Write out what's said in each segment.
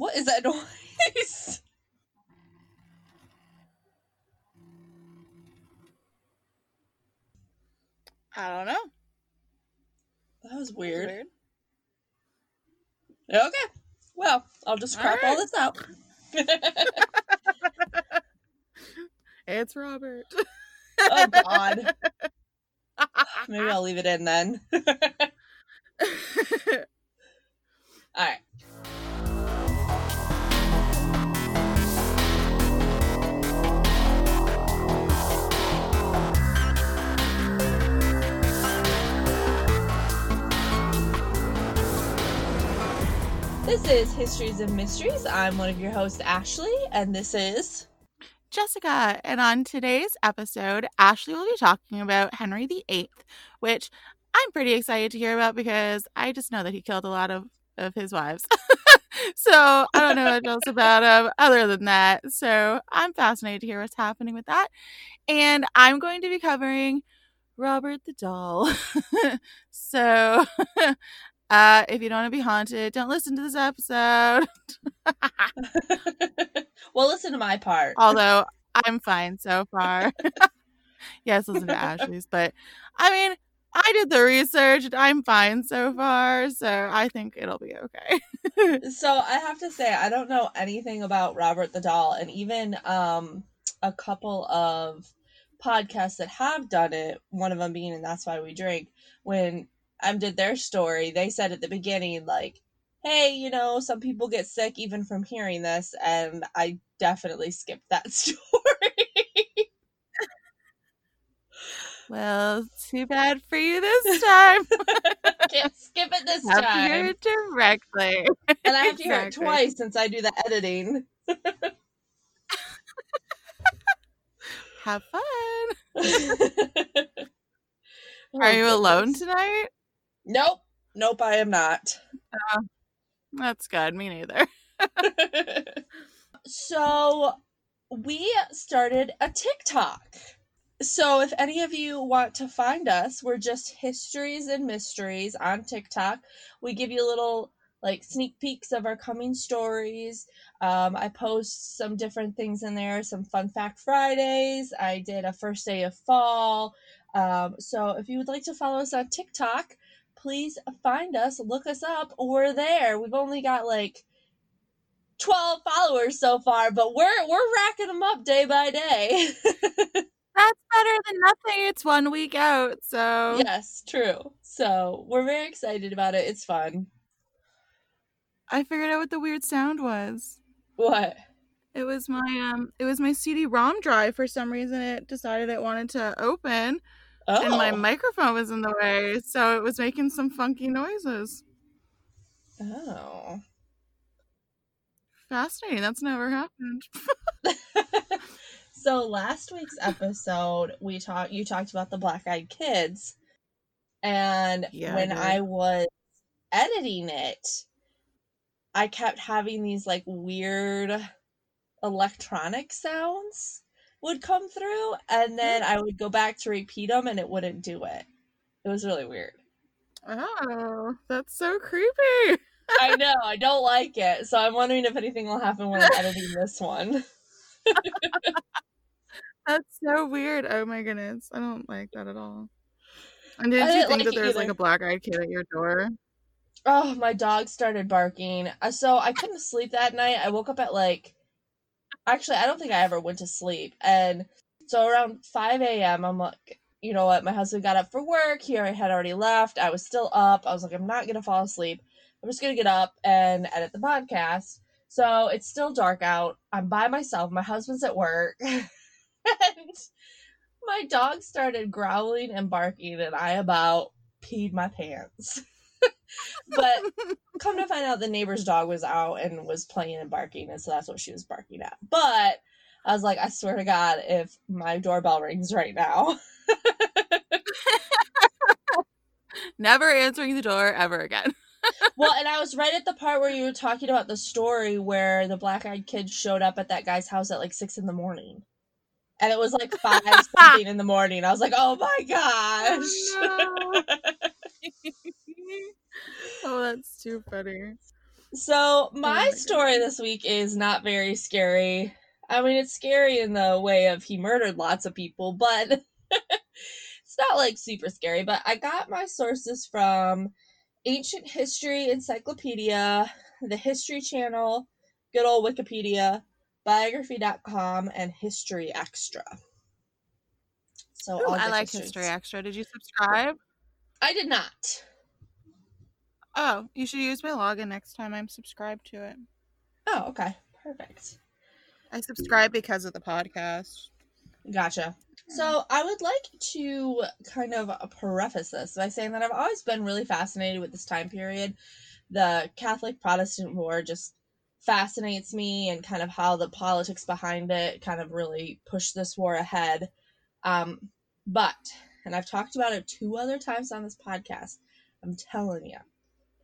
What is that noise? I don't know. That was weird. Weird. Okay. Well, I'll just All crap all right. this out. It's Robert. oh God. Maybe I'll leave it in then. all right. This is Histories and Mysteries. I'm one of your hosts, Ashley, and this is. Jessica, and on today's episode, Ashley will be talking about Henry VIII, which I'm pretty excited to hear about because I just know that he killed a lot of, of his wives. so I don't know much else about him other than that. So I'm fascinated to hear what's happening with that. And I'm going to be covering Robert the Doll. so uh, if you don't want to be haunted, don't listen to this episode. well, listen to my part. Although I'm fine so far. yes, listen to Ashley's, but I mean, I did the research and I'm fine so far, so I think it'll be okay. So I have to say, I don't know anything about Robert the Doll, and even um, a couple of podcasts that have done it, one of them being, and that's why we drink, when um did their story, they said at the beginning, like, hey, you know, some people get sick even from hearing this, and I definitely skipped that story. well, too bad for you this time. Can't skip it this have to hear time. it directly. And I have to hear it twice since I do the editing. Have fun. Oh, Are you alone tonight? Nope. Nope, I am not. That's good. Me neither. so we started a TikTok. So if any of you want to find us, we're just histories and mysteries on TikTok. We give you little like sneak peeks of our coming stories. Um, I post some different things in there, some fun fact Fridays. I did a first day of fall. Um, so if you would like to follow us on TikTok, please find us, look us up. We're there. We've only got like 12 followers so far, but we're we're racking them up day by day. That's better than nothing. It's one week out, so yes, true. So, we're very excited about it. It's fun. I figured out what the weird sound was. What? It was my um it was my CD-ROM drive for some reason it decided it wanted to open Oh. and my oh. microphone was in the way, so it was making some funky noises. oh. Fascinating. That's never happened. so last week's episode, we talked. You talked about the Black Eyed Kids, and Yeah, when did. I was editing it, I kept having these like weird electronic sounds would come through, and then I would go back to repeat them, and it wouldn't do it. It was really weird. Oh, that's so creepy. I know. I don't like it, so I'm wondering if anything will happen when I'm editing this one. That's so weird. Oh my goodness. I don't like that at all. And didn't I you think like that there was like a black-eyed kid at your door? Oh, my dog started barking. Uh, So I couldn't sleep that night. I woke up at like, actually, I don't think I ever went to sleep. And so around 5 a.m., I'm like, you know what? My husband got up for work. He had already left. I was still up. I was like, I'm not going to fall asleep. I'm just going to get up and edit the podcast. So it's still dark out. I'm by myself. My husband's at work. and my dog started growling and barking, and I about peed my pants. but come to find out the neighbor's dog was out and was playing and barking and so that's what she was barking at. But i was like i swear to god if my doorbell rings right now. Never answering the door ever again. well and i was right at the part where you were talking about the story where the black-eyed kids showed up at that guy's house at like six in the morning. And it was like five something in the morning. I was like oh my oh, gosh. Oh, oh, that's too funny. So my, oh my story this week is not very scary. I mean, it's scary in the way of he murdered lots of people, but it's not like super scary. But I got my sources from Ancient History Encyclopedia, the History Channel, good old Wikipedia, biography.com, and History Extra. So Ooh, I like. History Extra. Did you subscribe? I did not. Oh, you should use my login next time I'm subscribed to it. Oh, okay. Perfect. I subscribe because of the podcast. Gotcha. So I would like to kind of preface this by saying that I've always been really fascinated with this time period. The Catholic Protestant War just fascinates me and kind of how the politics behind it kind of really pushed this war ahead. Um, but, and I've talked about it two other times on this podcast, I'm telling you,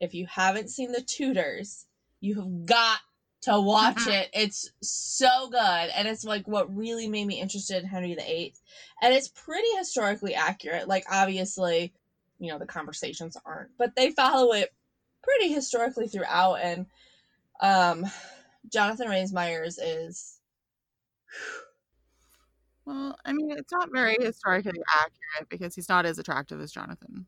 if you haven't seen The Tudors, you have got to watch it. It's so good. And it's like what really made me interested in Henry VIII. And it's pretty historically accurate. Like, obviously, you know, the conversations aren't, but they follow it pretty historically throughout. And um, Jonathan Rhys Myers is. Well, I mean, it's not very historically accurate because he's not as attractive as Jonathan.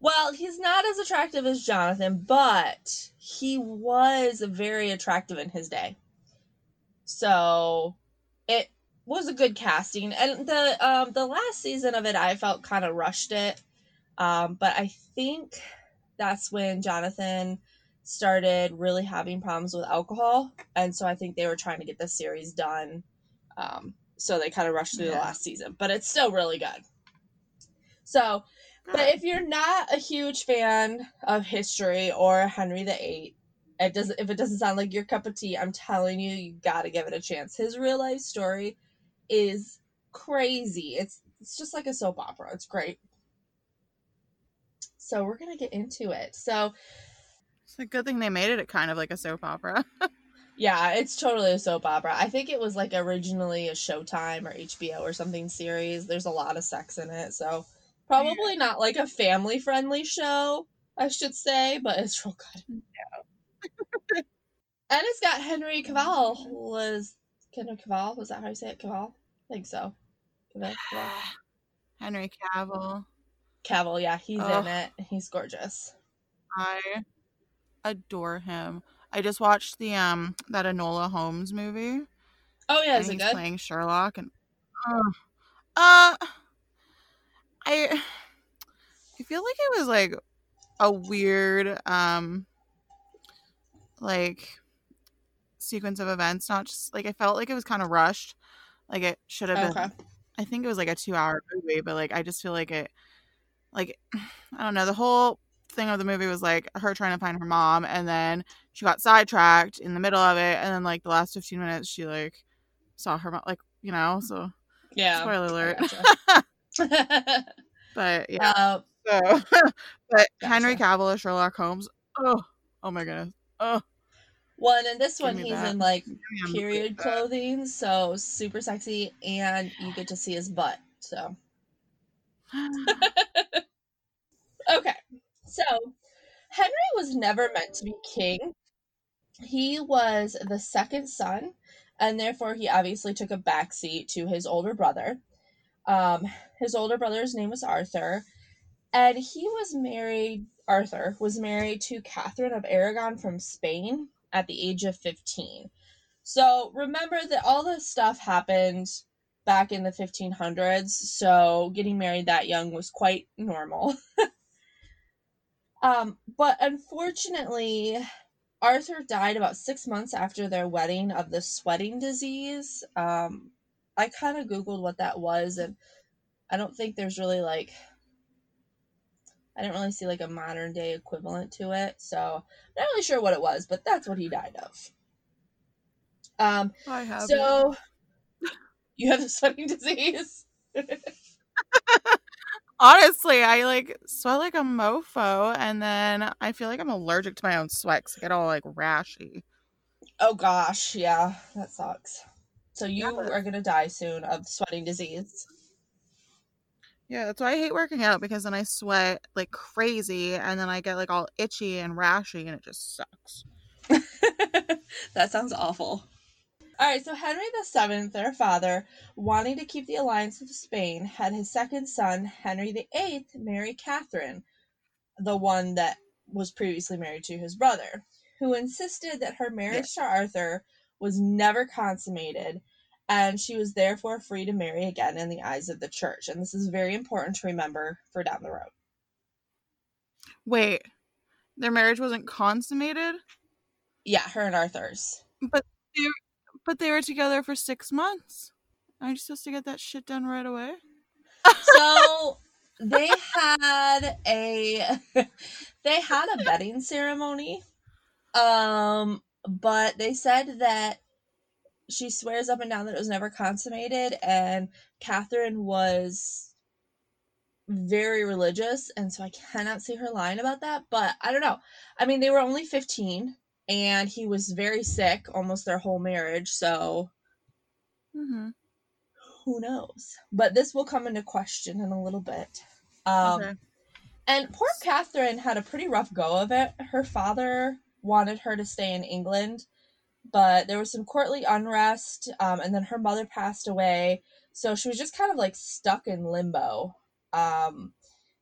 Well, he's not as attractive as Jonathan, but he was very attractive in his day. So it was a good casting. And the um the last season of it I felt kind of rushed it. Um, but I think that's when Jonathan started really having problems with alcohol. And so I think they were trying to get this series done. Um, so they kind of rushed through the last season, but it's still really good. So but if you're not a huge fan of history or Henry VIII, it doesn't. If it doesn't sound like your cup of tea, I'm telling you, you got to give it a chance. His real life story is crazy. It's it's just like a soap opera. It's great. So we're gonna get into it. So It's a good thing they made it kind of like a soap opera. yeah, it's totally a soap opera. I think it was like originally a Showtime or HBO or something series. There's a lot of sex in it, so probably not like a family friendly show, I should say, but it's real good. and it's got Henry Cavill was Henry Cavill, was that how you say it? Cavill? I think so. Cavill. Henry Cavill. Cavill, yeah, he's Ugh. in it. He's gorgeous. I adore him. I just watched the um that Enola Holmes movie. Oh yeah, is it he's good? playing Sherlock and uh, uh I I feel like it was like a weird um like sequence of events, not just like I felt like it was kind of rushed. Like it should have been I think it was like a 2-hour movie, but like I just feel like it like I don't know, the whole thing of the movie was like her trying to find her mom and then she got sidetracked in the middle of it and then like the last 15 minutes she like saw her mom like you know so Yeah. spoiler alert gotcha. but yeah uh, so but henry cavill as sherlock holmes oh oh my goodness oh one and this Give one he's that. in like give me a movie period clothing, so super sexy, and you get to see his butt. So okay, so Henry was never meant to be king. He was the second son, and therefore he obviously took a backseat to his older brother. Um, his older brother's name was Arthur, and he was married. Arthur was married to Catherine of Aragon from Spain at the age of 15. So remember that all this stuff happened back in the 1500s, so getting married that young was quite normal. um, but unfortunately, Arthur died about six months after their wedding of the sweating disease. Um, I kind of Googled what that was, and I don't think there's really like I didn't really see like a modern day equivalent to it, so I'm not really sure what it was, but that's what he died of. Um, i have it. so you have the sweating disease. honestly i like sweat like a mofo and then i feel like i'm allergic to my own sweat 'cause i get all like rashy oh gosh, yeah, that sucks. So you Yeah. are gonna die soon of sweating disease. Yeah, that's why I hate working out because then I sweat like crazy and then I get like all itchy and rashy and it just sucks. that sounds awful. All right, so Henry VII, their father, wanting to keep the alliance with Spain, had his second son, Henry VIII, marry Catherine, the one that was previously married to his brother, who insisted that her marriage to Arthur was never consummated and she was therefore free to marry again in the eyes of the church. And this is very important to remember for down the road. Wait, their marriage wasn't consummated? Yeah, her and Arthur's. But they, but they were together for six months. Aren't you supposed to get that shit done right away? So they had a they had a wedding ceremony. Um, but they said that she swears up and down that it was never consummated, and Catherine was very religious, and so I cannot see her lying about that. But I don't know. I mean, they were only 15, and he was very sick almost their whole marriage, so Mm-hmm. who knows? But this will come into question in a little bit. Um, okay. And poor Catherine had a pretty rough go of it. Her father wanted her to stay in England, but there was some courtly unrest, um, and then her mother passed away. So she was just kind of like stuck in limbo. Um,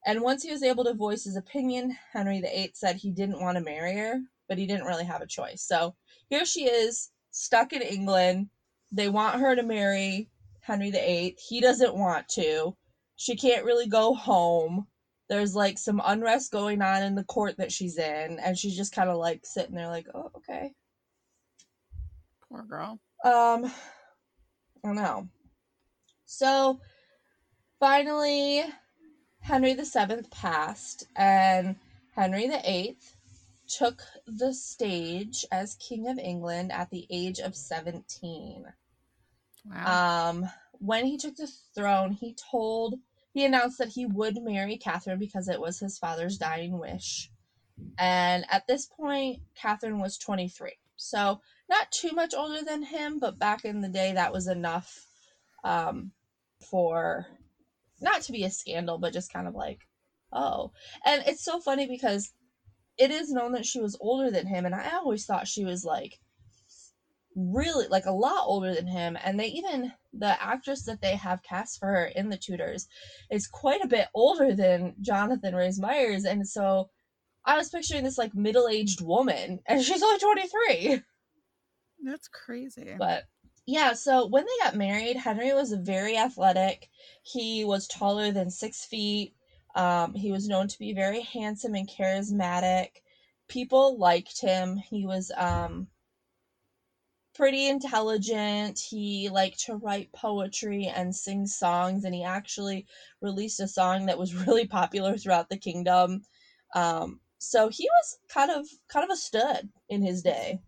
and once he was able to voice his opinion, Henry VIII said he didn't want to marry her, but he didn't really have a choice. So here she is, stuck in England. They want her to marry Henry VIII. He doesn't want to. She can't really go home. There's like some unrest going on in the court that she's in, and she's just kind of like sitting there, like, oh, okay. Poor girl. Um, I don't know. So finally, Henry VII passed, and Henry VIII took the stage as King of England at the age of 17. Wow. Um, when he took the throne, he told he announced that he would marry Catherine because it was his father's dying wish. And at this point, Catherine was 23. So, not too much older than him, but back in the day, that was enough um, for not to be a scandal, but just kind of like, oh. And it's so funny because it is known that she was older than him, and I always thought she was like really like a lot older than him. And they even the actress that they have cast for her in the Tudors is quite a bit older than jonathan rhys myers. And so i was picturing this like middle-aged woman and she's only 23 That's crazy. but yeah so when they got married henry was very athletic he was taller than six feet um, he was known to be very handsome and charismatic people liked him he was um, pretty intelligent. He liked to write poetry and sing songs, and he actually released a song that was really popular throughout the kingdom. Um, so he was kind of kind of a stud in his day.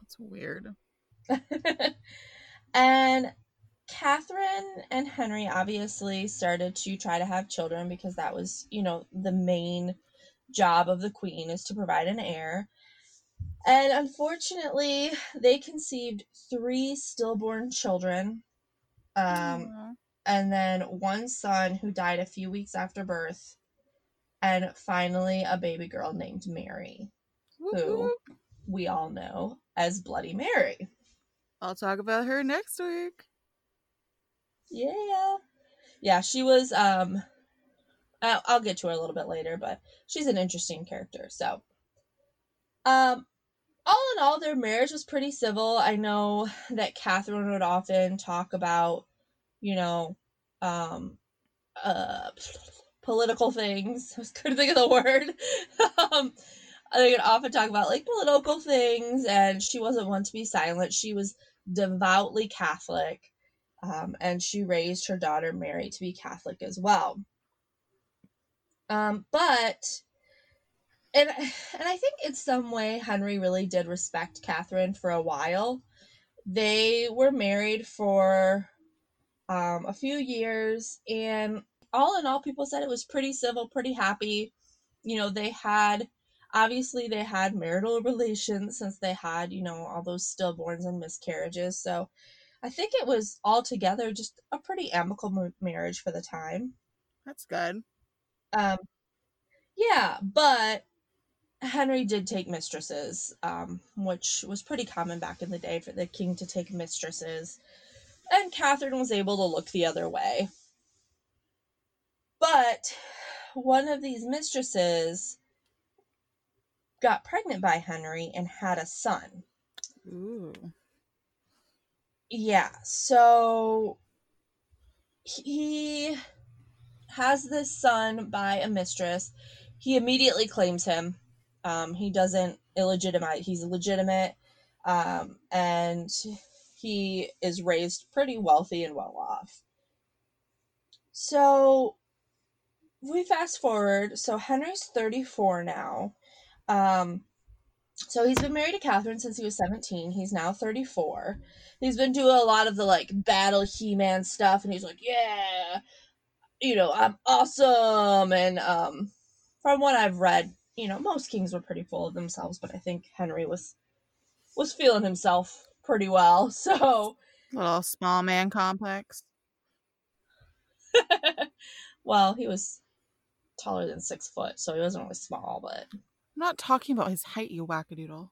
That's weird. and Catherine and Henry obviously started to try to have children because that was, you know, the main job of the queen is to provide an heir. And unfortunately, they conceived three stillborn children. Um, and then one son who died a few weeks after birth. And finally, a baby girl named Mary, Whoop, who we all know as Bloody Mary. I'll talk about her next week. Yeah. Yeah, she was um I'll, I'll get to her a little bit later, but she's an interesting character. So um all in all their marriage was pretty civil. I know that Catherine would often talk about, you know, um uh political things. I was couldn't think of the word. um they would often talk about like political things and she wasn't one to be silent. She was devoutly Catholic um, and she raised her daughter Mary to be Catholic as well. Um, but and and I think in some way Henry really did respect Catherine for a while. They were married for um, a few years, and all in all, people said it was pretty civil, pretty happy. You know, they had obviously they had marital relations since they had you know all those stillborns and miscarriages. So I think it was altogether just a pretty amicable marriage for the time. That's good. Um, yeah, but Henry did take mistresses, um, which was pretty common back in the day for the king to take mistresses, and Catherine was able to look the other way. But one of these mistresses got pregnant by Henry and had a son. Ooh. Yeah, so he has this son by a mistress. He immediately claims him. Um, he doesn't illegitimate, he's legitimate. Um, and he is raised pretty wealthy and well off. So we fast forward. So Henry's 34 now. Um, so he's been married to Catherine since he was 17. He's now 34. He's been doing a lot of the like battle He Man stuff, and he's like, yeah, you know, I'm awesome. And um, from what I've read, you know, most kings were pretty full of themselves, but I think Henry was was feeling himself pretty well. So Little small man complex. well, he was taller than six foot, so he wasn't really small, but I'm not talking about his height, you wackadoodle.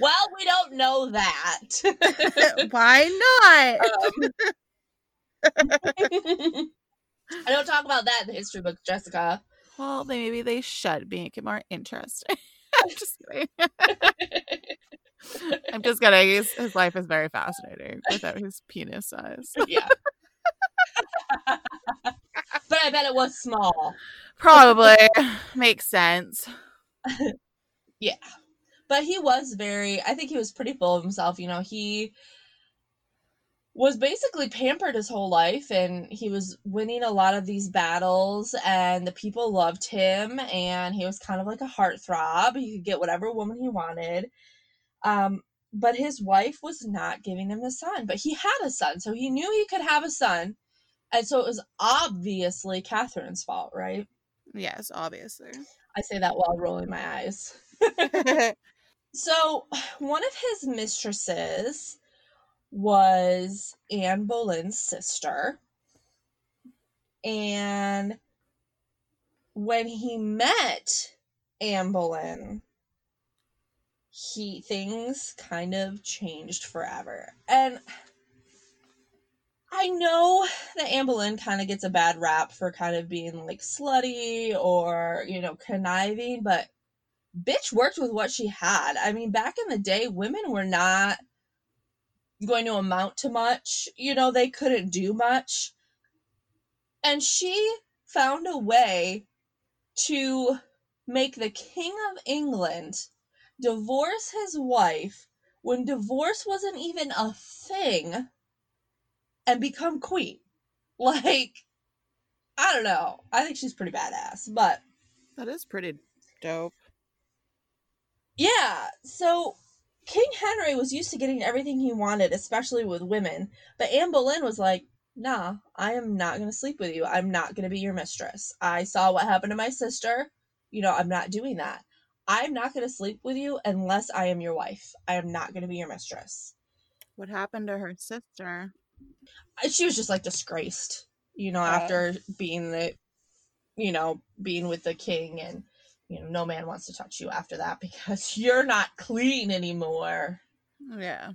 well, we don't know that. Why not? Um, I don't talk about that in the history book, Jessica. Well, they, maybe they should make it more interesting. I'm just kidding. I'm just kidding. His, his life is very fascinating without his penis size. yeah. I bet it was small. Probably makes sense. Yeah. But he was very, I think he was pretty full of himself. You know, he was basically pampered his whole life and he was winning a lot of these battles and the people loved him and he was kind of like a heartthrob. He could get whatever woman he wanted. Um, but his wife was not giving him a son, but he had a son, so he knew he could have a son. And so it was obviously Catherine's fault, right? Yes, obviously. I say that while rolling my eyes. So, one of his mistresses was Anne Boleyn's sister. And when he met Anne Boleyn, he things kind of changed forever. And I know that Anne Boleyn kind of gets a bad rap for kind of being like slutty or, you know, conniving, but bitch worked with what she had. I mean, back in the day, women were not going to amount to much. You know, they couldn't do much. And she found a way to make the King of England divorce his wife when divorce wasn't even a thing and become queen. Like, I don't know. I think she's pretty badass, but that is pretty dope. Yeah, so King Henry was used to getting everything he wanted, especially with women. But Anne Boleyn was like, nah, I am not going to sleep with you. I'm not going to be your mistress. I saw what happened to my sister. You know, I'm not doing that. I'm not going to sleep with you unless I am your wife. I am not going to be your mistress. What happened to her sister? She was just like disgraced, you know, after being the, you know, being with the king and you know, no man wants to touch you after that because you're not clean anymore. Yeah.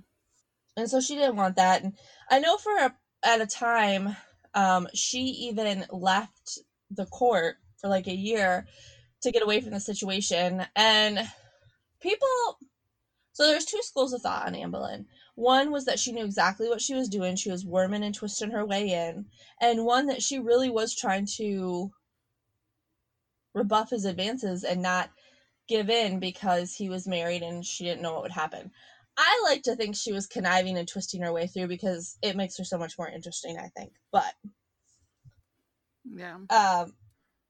And so she didn't want that. And I know for a, at a time, um, she even left the court for like a year to get away from the situation. And people, so there's two schools of thought on Anne Boleyn. One was that she knew exactly what she was doing. She was worming and twisting her way in. And one that she really was trying to rebuff his advances and not give in because he was married and she didn't know what would happen. I like to think she was conniving and twisting her way through because it makes her so much more interesting, I think. But yeah. Um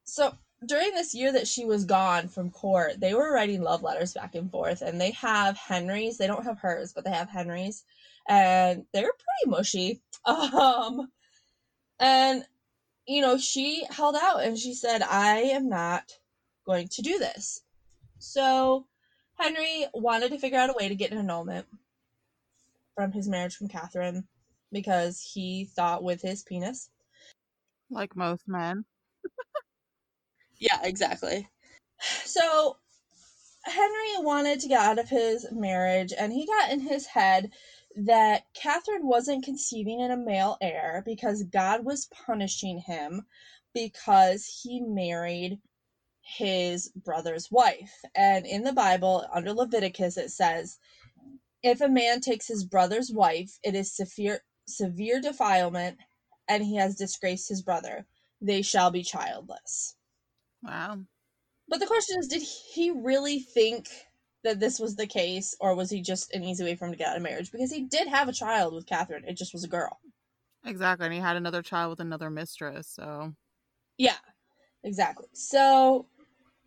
so during this year that she was gone from court, they were writing love letters back and forth and they have Henry's, they don't have hers, but they have Henry's and they're pretty mushy. Um and you know, she held out and she said, I am not going to do this. So Henry wanted to figure out a way to get an annulment from his marriage from Catherine because he thought with his penis. Like most men. Yeah, exactly. So Henry wanted to get out of his marriage, and he got in his head that Catherine wasn't conceiving in a male heir because God was punishing him because he married his brother's wife. And in the Bible, under Leviticus, it says, if a man takes his brother's wife, it is severe severe defilement, and he has disgraced his brother. They shall be childless. Wow. But the question is, did he really think that this was the case, or was he just an easy way for him to get out of marriage? Because he did have a child with Catherine, it just was a girl. Exactly. And he had another child with another mistress, so. Yeah, exactly. So,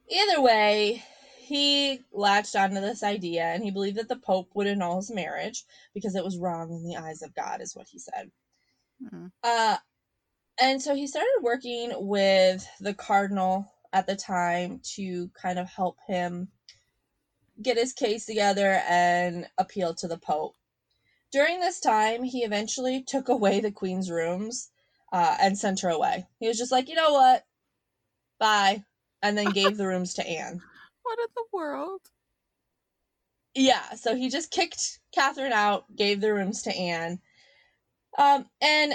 either way, he latched onto this idea and he believed that the Pope would annul his marriage because it was wrong in the eyes of God, is what he said. Mm-hmm. Uh, and so he started working with the Cardinal at the time to kind of help him get his case together and appeal to the Pope. During this time, he eventually took away the Queen's rooms uh, and sent her away. He was just like, you know what? Bye. And then gave the rooms to Anne. What in the world? Yeah, so he just kicked Catherine out, gave the rooms to Anne. Um, and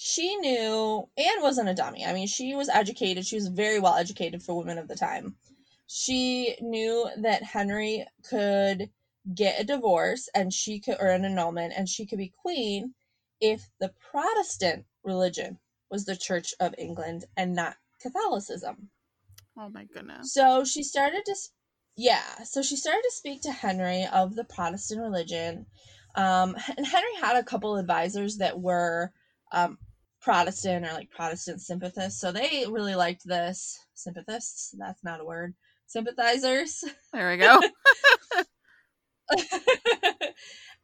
she knew Anne wasn't a dummy. I mean, she was educated. She was very well educated for women of the time. She knew that Henry could get a divorce and she could or an annulment and she could be queen if the Protestant religion was the Church of England and not Catholicism. Oh my goodness. So she started to, yeah. So she started to speak to Henry of the Protestant religion. Um, and Henry had a couple advisors that were um, Protestant or like Protestant sympathists. So they really liked this. Sympathists? That's not a word. Sympathizers. There we go.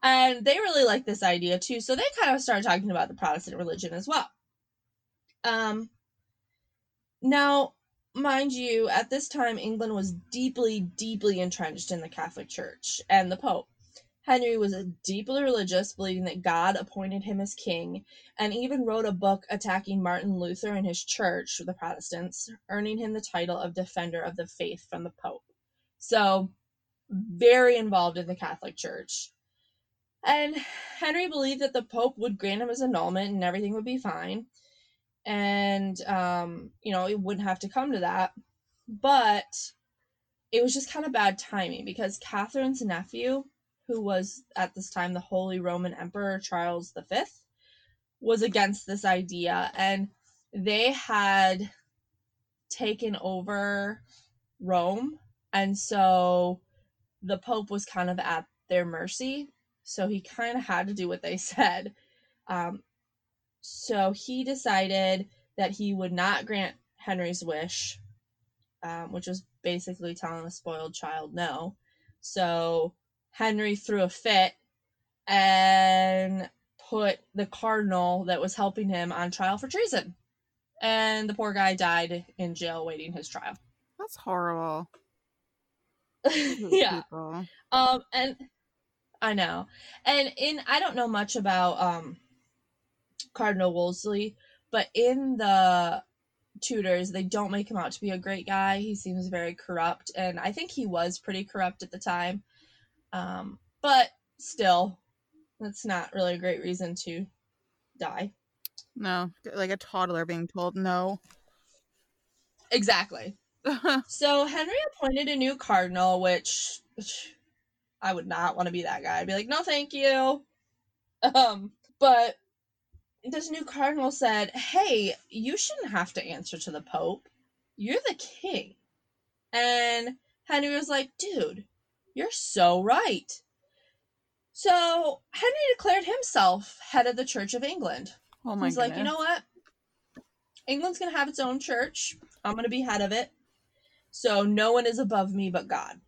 and they really liked this idea too. So they kind of started talking about the Protestant religion as well. Um, now, mind you, at this time, England was deeply, deeply entrenched in the Catholic Church and the Pope. Henry was deeply religious, believing that God appointed him as king, and even wrote a book attacking Martin Luther and his church, the Protestants, earning him the title of Defender of the Faith from the Pope. So, very involved in the Catholic Church. And Henry believed that the Pope would grant him his annulment and everything would be fine. And, um, you know, it wouldn't have to come to that. But it was just kind of bad timing because Catherine's nephew, who was at this time the Holy Roman Emperor Charles V, was against this idea. And they had taken over Rome. And so the Pope was kind of at their mercy. So he kind of had to do what they said. Um, so he decided that he would not grant Henry's wish, um, which was basically telling a spoiled child no. So Henry threw a fit and put the cardinal that was helping him on trial for treason. And the poor guy died in jail waiting his trial. That's horrible. yeah. People. Um and I know. And in I don't know much about um Cardinal Wolsey, but in the Tudors, they don't make him out to be a great guy. He seems very corrupt, and I think he was pretty corrupt at the time. Um, but still, that's not really a great reason to die. No, like a toddler being told no. Exactly. so Henry appointed a new cardinal, which, which I would not want to be that guy. I'd be like, no, thank you. Um, but this new cardinal said, Hey, you shouldn't have to answer to the Pope. You're the king. And Henry was like, Dude, you're so right. So Henry declared himself head of the Church of England. oh my He's goodness. like, You know what? England's going to have its own church. I'm going to be head of it. So no one is above me but God.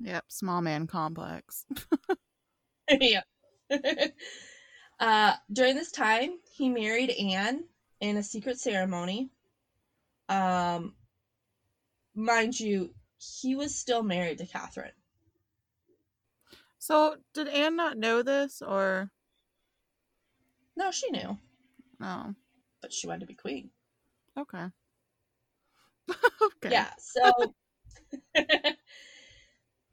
Yep, small man complex. yeah. uh, during this time, he married Anne in a secret ceremony. Um, mind you, he was still married to Catherine. So, did Anne not know this, or No, she knew, no? but she wanted to be queen. Okay. okay. Yeah, so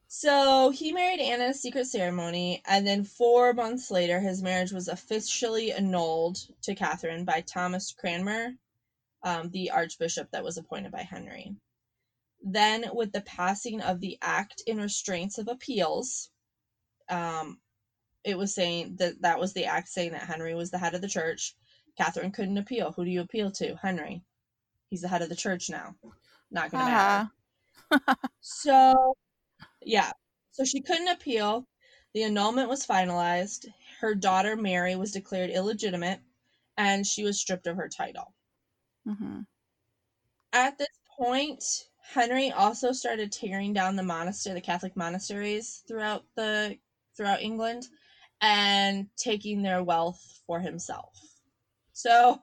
so he married Anne in a secret ceremony, and then four months later, his marriage was officially annulled to Catherine by Thomas Cranmer, um, the archbishop that was appointed by Henry. Then, with the passing of the Act in Restraints of Appeals, um, it was saying that that was the act saying that Henry was the head of the church. Catherine couldn't appeal. Who do you appeal to? Henry. He's the head of the church now. Not going to matter. Uh-huh. So, yeah. So she couldn't appeal. The annulment was finalized. Her daughter Mary was declared illegitimate and she was stripped of her title. Mhm. At this point, Henry also started tearing down the monastery, the Catholic monasteries throughout the throughout England and taking their wealth for himself. So,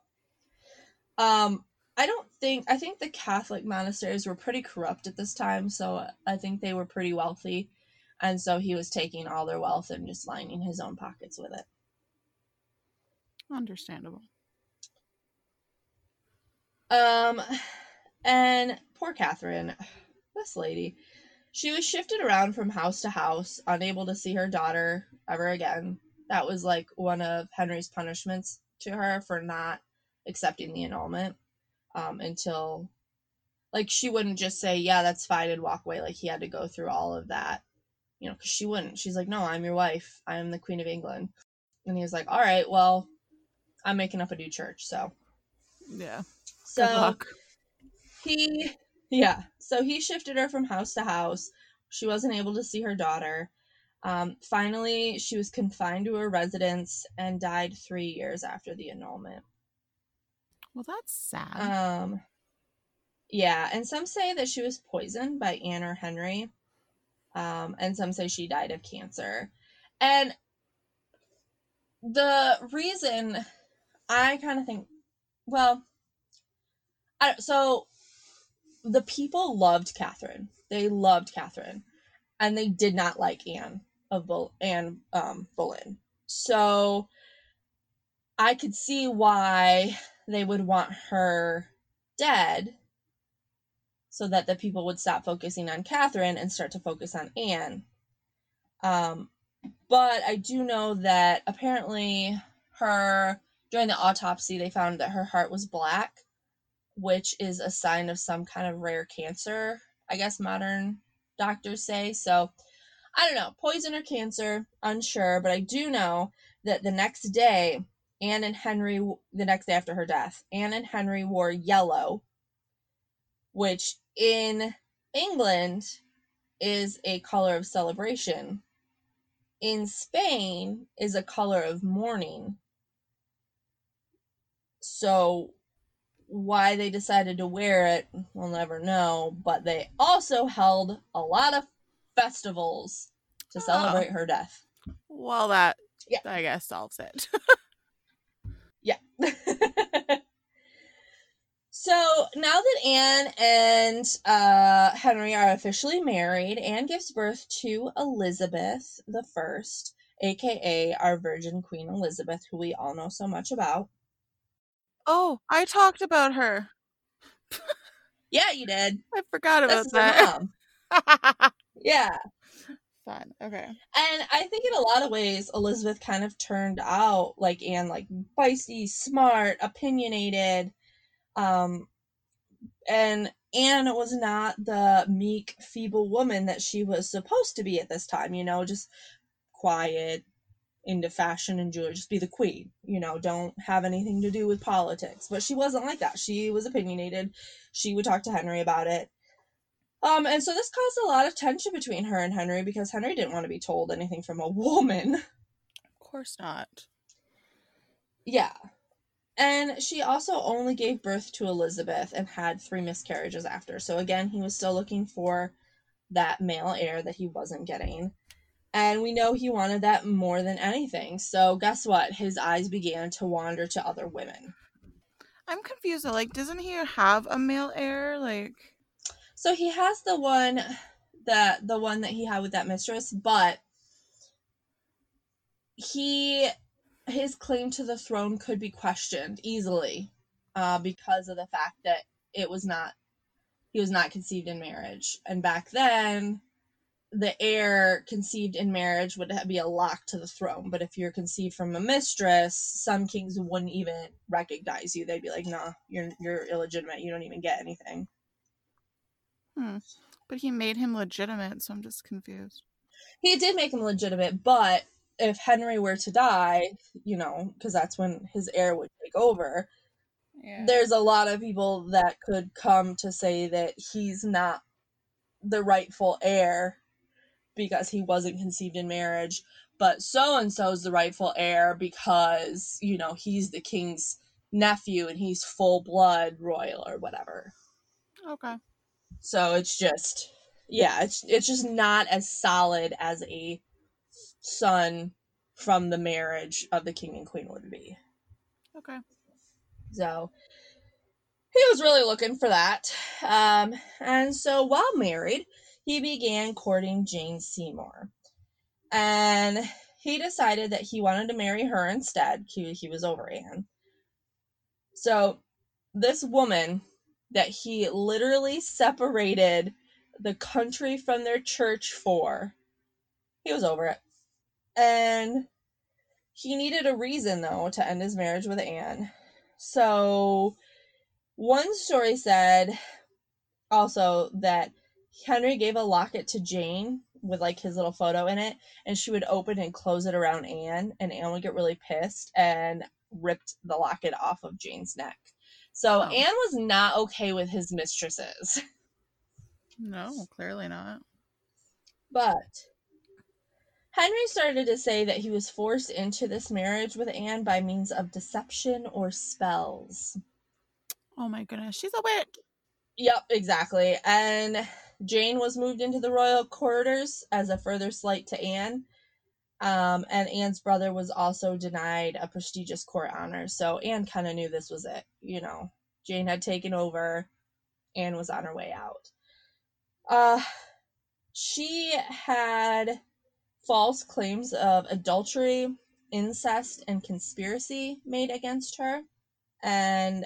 um I don't think I think the Catholic monasteries were pretty corrupt at this time, so I think they were pretty wealthy, and so he was taking all their wealth and just lining his own pockets with it. Understandable. Um, and poor Catherine, this lady, she was shifted around from house to house, unable to see her daughter ever again. That was like one of Henry's punishments to her for not accepting the annulment um, until, like, she wouldn't just say, Yeah, that's fine, and walk away. Like, he had to go through all of that, you know, because she wouldn't. She's like, No, I'm your wife. I am the Queen of England. And he was like, All right, well, I'm making up a new church. So, Yeah. so he yeah. So he shifted her from house to house. She wasn't able to see her daughter. Um, finally she was confined to her residence and died three years after the annulment. Well, that's sad. um, yeah and some say that she was poisoned by anne or henry. Um, and some say she died of cancer. And the reason i kind of think well I, so the people loved Catherine. They loved Catherine, and they did not like Anne of Anne um, Boleyn. So I could see why they would want her dead, so that the people would stop focusing on Catherine and start to focus on Anne. Um, but I do know that apparently her during the autopsy they found that her heart was black which is a sign of some kind of rare cancer, I guess modern doctors say. So I don't know, poison or cancer, unsure, but I do know that the next day, Anne and Henry, the next day after her death, Anne and Henry wore yellow, which in England is a color of celebration. In Spain is a color of mourning. So why they decided to wear it, we'll never know. But they also held a lot of festivals to Oh. celebrate her death. well, that Yeah. I guess solves it. Yeah. so now that Anne and uh, Henry are officially married, Anne gives birth to Elizabeth the First, aka our Virgin Queen Elizabeth, who we all know so much about. Oh, I talked about her. Yeah, you did. I forgot about her that. Yeah. Fun. Okay. And I think in a lot of ways, Elizabeth kind of turned out like Anne, like feisty, smart, opinionated. Um, and Anne was not the meek, feeble woman that she was supposed to be at this time, you know, just quiet, into fashion and jewelry, just be the queen, you know, don't have anything to do with politics. But she wasn't like that. She was opinionated. She would talk to Henry about it. Um, and so this caused a lot of tension between her and Henry because Henry didn't want to be told anything from a woman. Of course not. Yeah. And she also only gave birth to Elizabeth and had three miscarriages after. So again, he was still looking for that male heir that he wasn't getting. And we know he wanted that more than anything. So guess what? His eyes began to wander to other women. I'm confused. though. Like, doesn't he have a male heir? Like, So he has the one that the one that he had with that mistress, but he his claim to the throne could be questioned easily uh, because of the fact that it was not he was not conceived in marriage. And back then, the heir conceived in marriage would be a lock to the throne. But if you're conceived from a mistress, some kings wouldn't even recognize you. They'd be like, "Nah, you're you're illegitimate. You don't even get anything." Hmm. But he made him legitimate, so I'm just confused. He did make him legitimate, but if Henry were to die, you know, because that's when his heir would take over, Yeah. there's a lot of people that could come to say that he's not the rightful heir because he wasn't conceived in marriage, but so and so's the rightful heir because, you know, he's the king's nephew and he's full blood royal or whatever. Okay. So it's just yeah, it's it's just not as solid as a son from the marriage of the king and queen would be. Okay. So he was really looking for that. Um, and so while married, he began courting Jane Seymour. And he decided that he wanted to marry her instead. He, he was over Anne. So this woman that he literally separated the country from their church for, he was over it. And he needed a reason, though, to end his marriage with Anne. So, one story said also that Henry gave a locket to Jane with like his little photo in it, and she would open and close it around Anne, and Anne would get really pissed and ripped the locket off of Jane's neck. So, Oh. Anne was not okay with his mistresses. No, clearly not. But Henry started to say that he was forced into this marriage with Anne by means of deception or spells. Oh my goodness, she's a witch. Yep, exactly. And Jane was moved into the royal quarters as a further slight to Anne. Um, and Anne's brother was also denied a prestigious court honor. So Anne kind of knew this was it. You know, Jane had taken over, Anne was on her way out. Uh, she had false claims of adultery, incest, and conspiracy made against her. And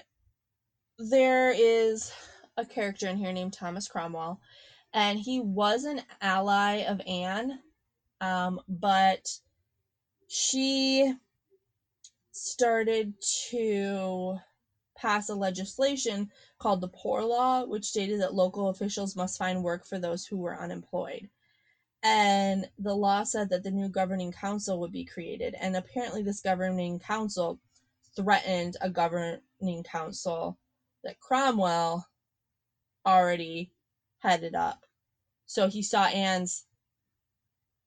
there is a character in here named Thomas Cromwell, and he was an ally of Anne, um, but she started to pass a legislation called the Poor Law, which stated that local officials must find work for those who were unemployed. And the law said that the new governing council would be created, and apparently, this governing council threatened a governing council that Cromwell already headed up. So he saw Anne's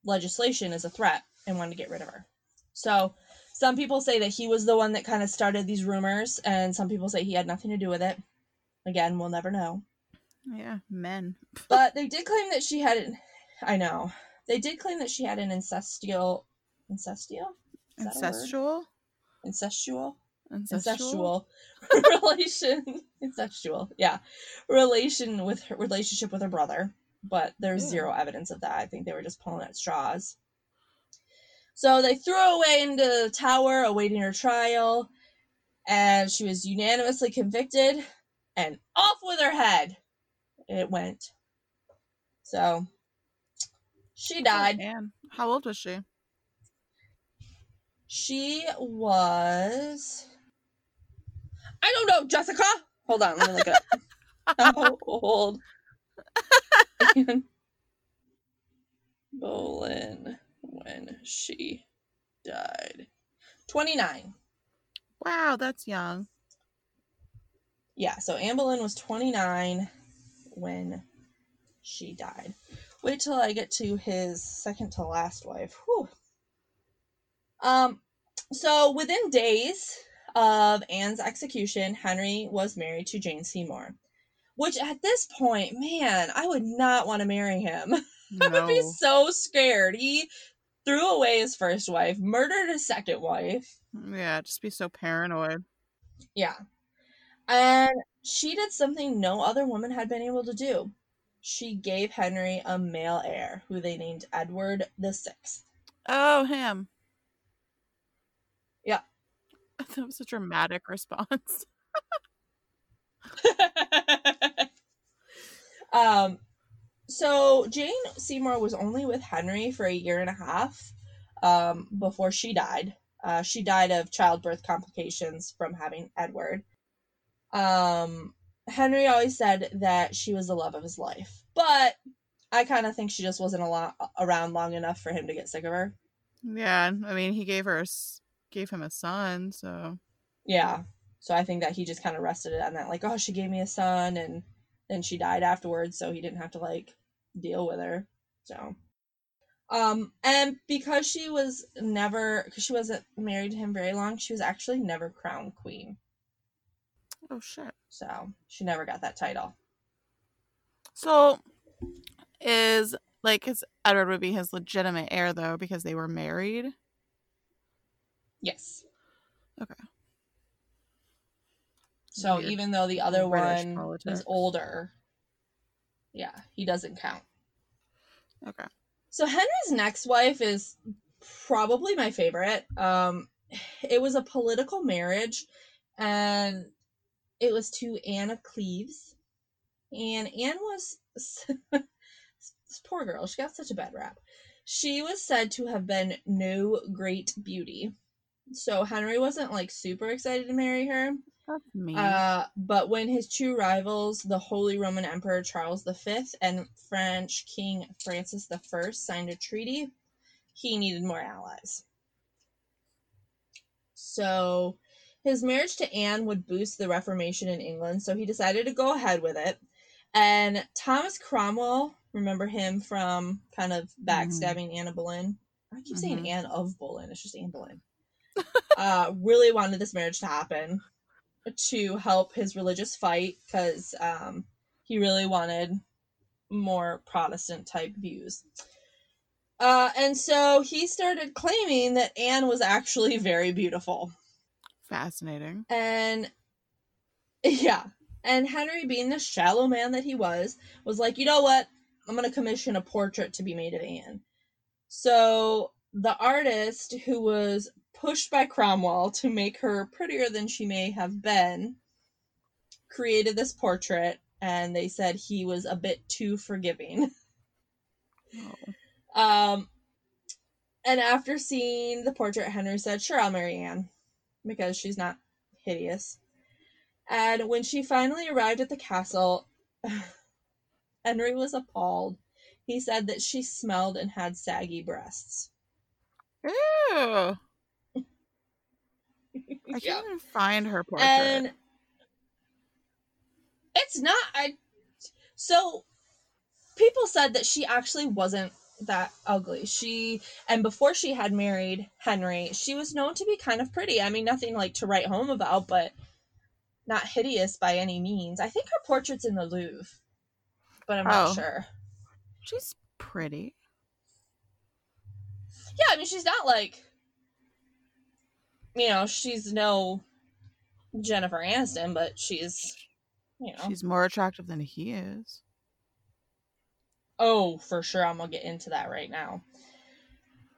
legislation as a threat and wanted to get rid of her. So some people say that he was the one that kind of started these rumors, and some people say he had nothing to do with it. Again, we'll never know. Yeah, men. But they did claim that she had an I know. They did claim that she had an incestual incestual? Is that a word? Incestual? Incestual? Incestual? incestual relation incestual yeah relation with her relationship with her brother but there's Ew. zero evidence of that i think they were just pulling at straws so they threw her away into the tower awaiting her trial and she was unanimously convicted and off with her head it went so she died Man, how old was she? She was. I don't know, Jessica. Hold on, let me look it up. How old? Boleyn when she died. 29. Wow, that's young. Yeah, so Anne Boleyn was 29 when she died. Wait till I get to his second to last wife. Whew. Um, so within days of Anne's execution, Henry was married to Jane Seymour. Which at this point, man, I would not want to marry him. I would be so scared. He threw away his first wife, murdered his second wife. Yeah, just be so paranoid. Yeah. And she did something no other woman had been able to do. She gave Henry a male heir who they named Edward the Sixth. Oh, him. That was a dramatic response. Um, so Jane Seymour was only with Henry for a year and a half um, before she died. Uh, she died of childbirth complications from having Edward. Um, Henry always said that she was the love of his life, but I kind of think she just wasn't a lot around long enough for him to get sick of her. Yeah, I mean, he gave her gave him a son, so yeah. So I think that he just kind of rested it on that, like, oh, she gave me a son, and then she died afterwards, so he didn't have to like deal with her. So, um, and because she was never, because she wasn't married to him very long, she was actually never crowned queen. Oh shit! So she never got that title. So, is like his Edward would be his legitimate heir though because they were married. Yes. Okay. So Weird. even though the other British one politics. is older, yeah, he doesn't count. Okay. So Henry's next wife is probably my favorite. Um it was a political marriage and it was to Anne of Cleves. And Anne was this poor girl, she got such a bad rap. She was said to have been no great beauty. So Henry wasn't like super excited to marry her. That's mean. Uh, but when his two rivals, the Holy Roman Emperor Charles V and French King Francis I, signed a treaty, he needed more allies. So his marriage to Anne would boost the Reformation in England, so he decided to go ahead with it. And Thomas Cromwell, remember him from kind of mm-hmm. backstabbing mm-hmm. Anna Boleyn? I keep saying mm-hmm. Anne of Boleyn, it's just Anne Boleyn. Uh, really wanted this marriage to happen to help his religious fight because um, he really wanted more Protestant type views. Uh, and so he started claiming that Anne was actually very beautiful. Fascinating. And yeah. And Henry, being the shallow man that he was, was like, you know what? I'm going to commission a portrait to be made of Anne. So the artist who was pushed by Cromwell to make her prettier than she may have been, created this portrait, and they said he was a bit too forgiving. Oh. Um, and after seeing the portrait, Henry said, Sure, I'll marry Anne because she's not hideous. And when she finally arrived at the castle, Henry was appalled. He said that she smelled and had saggy breasts. Ew. I can't even find her portrait. And it's not I so people said that she actually wasn't that ugly. She and before she had married Henry, she was known to be kind of pretty. I mean, nothing like to write home about, but not hideous by any means. I think her portrait's in the Louvre, but I'm not oh. sure. She's pretty. Yeah, I mean, she's not like you know, she's no Jennifer Aniston, but she's, you know, she's more attractive than he is. Oh, for sure. I'm gonna get into that right now.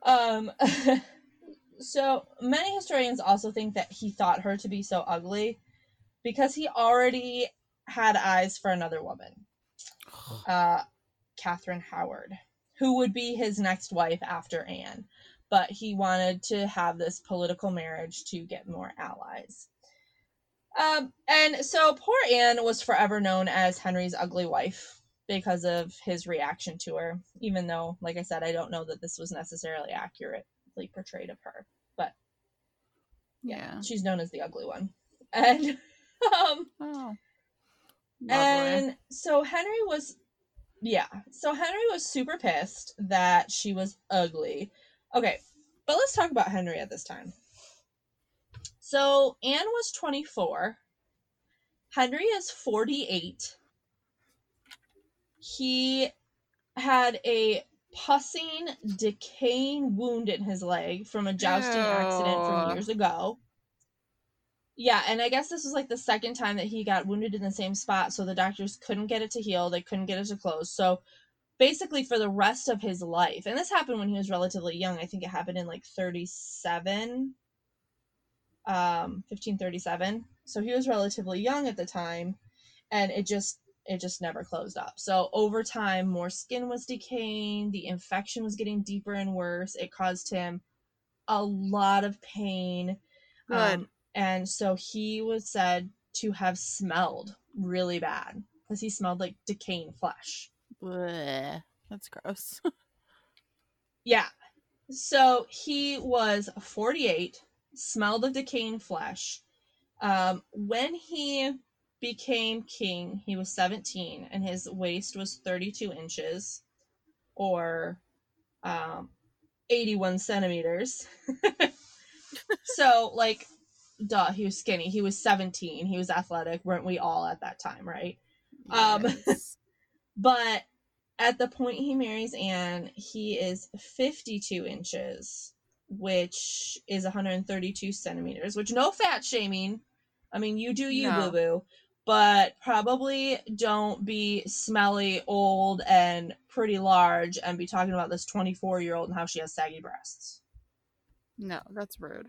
Um, so many historians also think that he thought her to be so ugly because he already had eyes for another woman, uh, Catherine Howard, who would be his next wife after Anne but he wanted to have this political marriage to get more allies. Um, and so poor Anne was forever known as Henry's ugly wife because of his reaction to her, even though, like I said, I don't know that this was necessarily accurately portrayed of her. But yeah, yeah. she's known as the ugly one. And um oh, and so Henry was yeah, so Henry was super pissed that she was ugly Okay, but let's talk about Henry at this time. So Anne was 24. Henry is 48. He had a pussing, decaying wound in his leg from a jousting Ew. accident from years ago. Yeah, and I guess this was like the second time that he got wounded in the same spot, so the doctors couldn't get it to heal. They couldn't get it to close. So basically for the rest of his life. And this happened when he was relatively young. I think it happened in like 37 um 1537. So he was relatively young at the time and it just it just never closed up. So over time, more skin was decaying, the infection was getting deeper and worse. It caused him a lot of pain. Good. Um, and so he was said to have smelled really bad because he smelled like decaying flesh. Bleh. That's gross. Yeah. So he was 48, smelled of decaying flesh. Um, when he became king, he was 17, and his waist was 32 inches, or um, 81 centimeters. so, like, duh, he was skinny. He was 17. He was athletic. Weren't we all at that time, right? Um, But at the point he marries Anne, he is 52 inches, which is 132 centimeters, which no fat shaming. I mean, you do you, No. boo boo. But probably don't be smelly, old, and pretty large and be talking about this 24 year old and how she has saggy breasts. no, that's rude.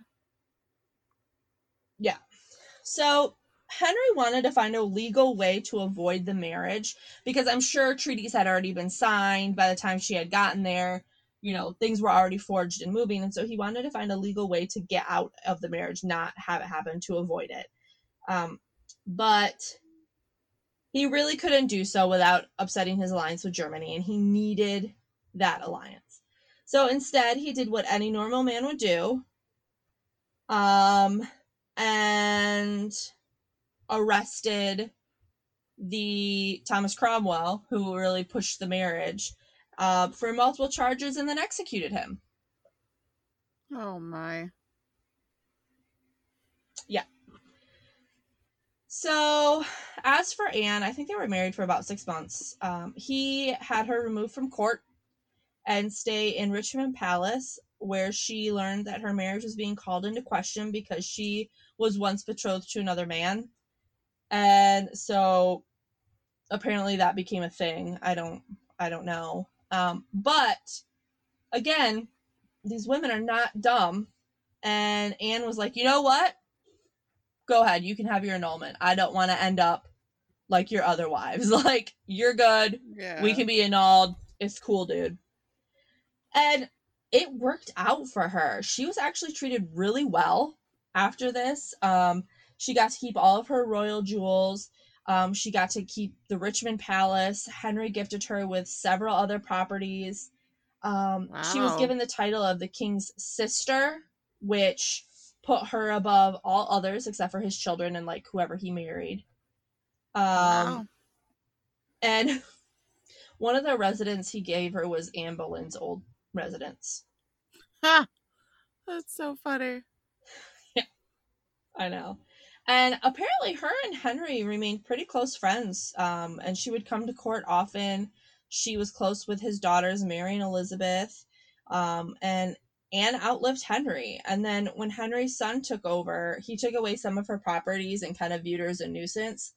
So Henry wanted to find a legal way to avoid the marriage because I'm sure treaties had already been signed by the time she had gotten there. You know, things were already forged and moving. And so he wanted to find a legal way to get out of the marriage, not have it happen to avoid it. Um, but he really couldn't do so without upsetting his alliance with Germany, and he needed that alliance. So instead, he did what any normal man would do. Um, and arrested the Thomas Cromwell, who really pushed the marriage, uh, for multiple charges and then executed him. Oh my. Yeah. So, as for Anne, I think they were married for about six months. Um, he had her removed from court and stay in Richmond Palace, where she learned that her marriage was being called into question because she was once betrothed to another man. And so apparently that became a thing. I don't I don't know. Um, but again, these women are not dumb. And Anne was like, you know what? Go ahead, you can have your annulment. I don't want to end up like your other wives. Like, you're good. Yeah. We can be annulled. It's cool, dude. And it worked out for her. She was actually treated really well after this. Um, she got to keep all of her royal jewels. Um, she got to keep the Richmond Palace. Henry gifted her with several other properties. Um, She was given the title of the king's sister, which put her above all others except for his children and like whoever he married. Um, Wow. and one of the residents he gave her was Anne Boleyn's old residence. Ha! That's so funny. I know. And apparently, her and Henry remained pretty close friends. Um, and she would come to court often. She was close with his daughters, Mary and Elizabeth. Um, and Anne outlived Henry. And then when Henry's son took over, he took away some of her properties and kind of viewed her as a nuisance.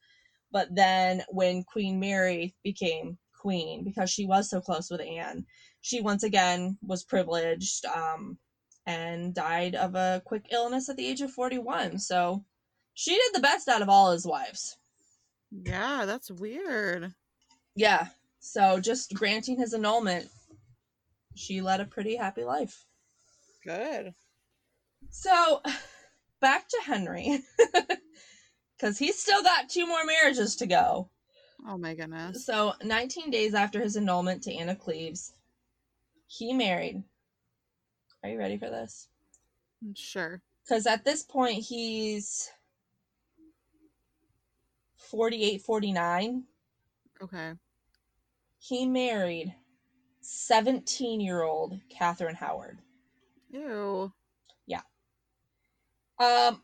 But then when Queen Mary became queen, because she was so close with Anne, she once again was privileged um, and died of a quick illness at the age of 41. So she did the best out of all his wives. Yeah, that's weird. Yeah. So just granting his annulment, she led a pretty happy life. Good. So back to Henry. Because he's still got two more marriages to go. Oh my goodness. So 19 days after his annulment to Anna Cleves, he married. Are you ready for this? Sure. Because at this point, he's 48, 49. Okay. He married 17 year old Catherine Howard. Ew. Yeah. Um,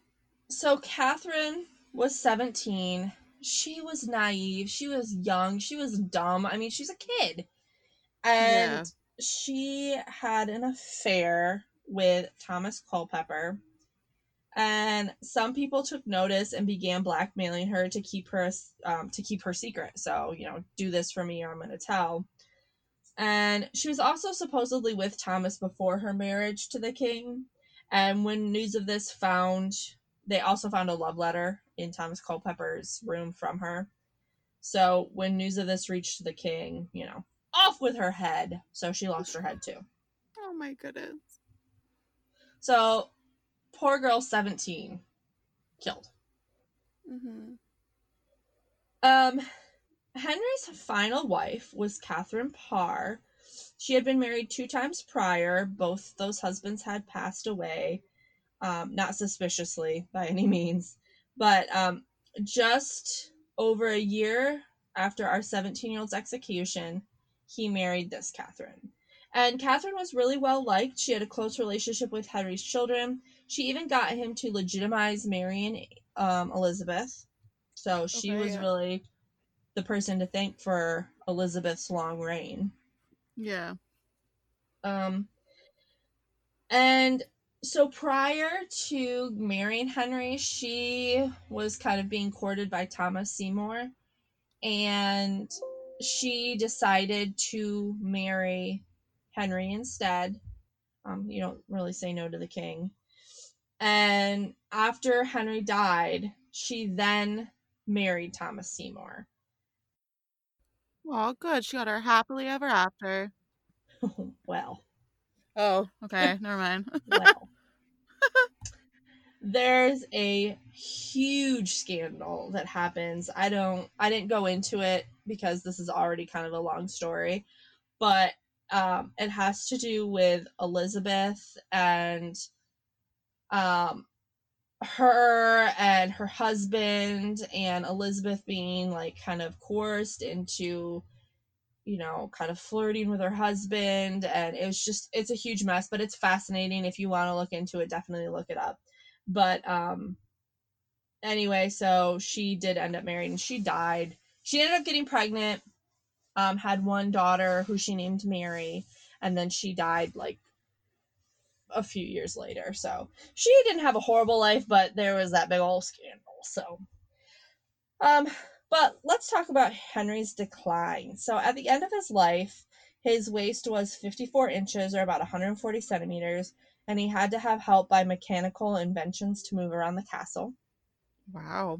so Catherine was 17. She was naive. She was young. She was dumb. I mean, she's a kid. And Yeah. She had an affair with Thomas Culpepper. And some people took notice and began blackmailing her to keep her um, to keep her secret. So you know, do this for me, or I'm going to tell. And she was also supposedly with Thomas before her marriage to the king. And when news of this found, they also found a love letter in Thomas Culpepper's room from her. So when news of this reached the king, you know, off with her head. So she lost her head too. Oh my goodness. So poor girl 17 killed. Mm-hmm. Um, Henry's final wife was Catherine Parr. She had been married two times prior. Both those husbands had passed away, um, not suspiciously by any means, but um, just over a year after our 17 year old's execution, he married this Catherine. And Catherine was really well liked. She had a close relationship with Henry's children. She even got him to legitimize marrying um, Elizabeth. So she Okay, was yeah. really the person to thank for Elizabeth's long reign. Yeah. Um, and so prior to marrying Henry, she was kind of being courted by Thomas Seymour, and she decided to marry Henry instead. Um, you don't really say no to the king. And after Henry died, she then married Thomas Seymour. Well, good. She got her happily ever after. well, Oh, okay. Never mind. well. There's a huge scandal that happens. I don't I didn't go into it because this is already kind of a long story, but um it has to do with Elizabeth and um her and her husband and Elizabeth being like kind of coerced into you know, kind of flirting with her husband. And it was just, it's a huge mess, but it's fascinating. If you want to look into it, definitely look it up. But um, anyway, so she did end up married and she died. She ended up getting pregnant, um, had one daughter who she named Mary, and then she died like a few years later. So she didn't have a horrible life, but there was that big old scandal. So, um, but let's talk about Henry's decline. So at the end of his life, his waist was 54 inches or about 140 centimeters, and he had to have help by mechanical inventions to move around the castle. wow.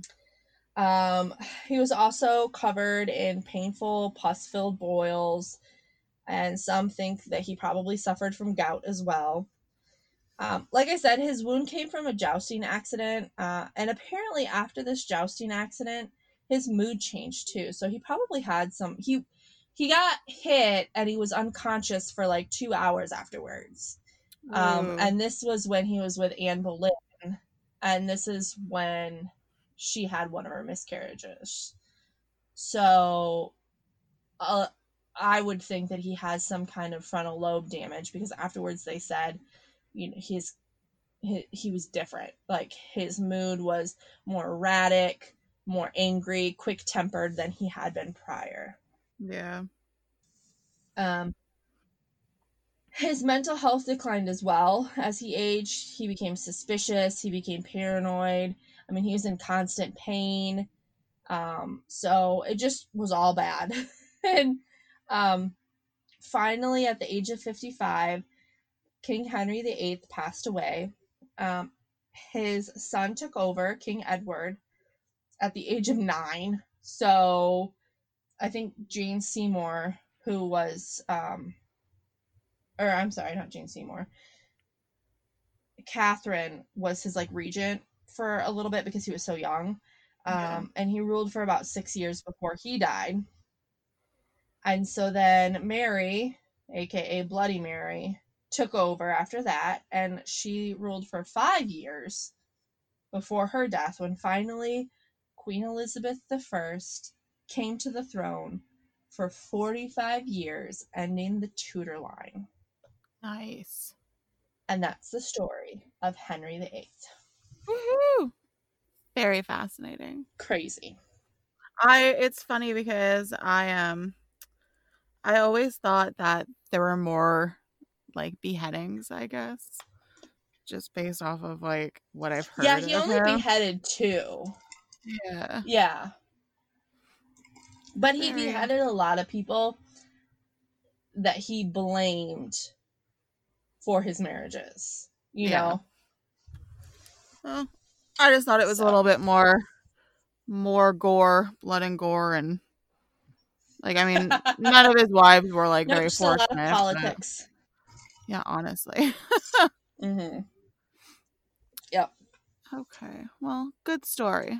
Um, he was also covered in painful pus filled boils, and some think that he probably suffered from gout as well. Um, like I said, his wound came from a jousting accident, uh, and apparently, after this jousting accident, his mood changed too. So he probably had some. He he got hit and he was unconscious for like two hours afterwards. Um, Ooh. and this was when he was with Anne Boleyn, and this is when she had one of her miscarriages. So, uh, I would think that he has some kind of frontal lobe damage because afterwards they said, you know, his he, he was different. Like his mood was more erratic, more angry, quick tempered than he had been prior. yeah. Um, his mental health declined as well. As he aged, he became suspicious, he became paranoid. I mean, he was in constant pain. Um, so it just was all bad. and um, finally, at the age of 55, King Henry VIII passed away. Um, his son took over, King Edward, at the age of nine. So I think Jane Seymour, who was, um, or I'm sorry, not Jane Seymour, Catherine was his like regent for a little bit because he was so young. Um, Yeah. and he ruled for about six years before he died. And so then Mary, aka Bloody Mary, took over after that, and she ruled for five years before her death, when finally Queen Elizabeth I came to the throne for 45 years, ending the Tudor line. Nice. And that's the story of Henry VIII. Woohoo! Very fascinating. Crazy. I it's funny because I um I always thought that there were more like beheadings, I guess. Just based off of like what I've heard. yeah, he only him. beheaded two. Yeah. Yeah. But he Very- beheaded a lot of people that he blamed for his marriages. You Yeah. know? Well, I just thought it was So- a little bit more more gore, blood and gore and Like, I mean, none of his wives were like no, very just a lot fortunate. of but- politics. Yeah, honestly. hmm okay. Well, good story.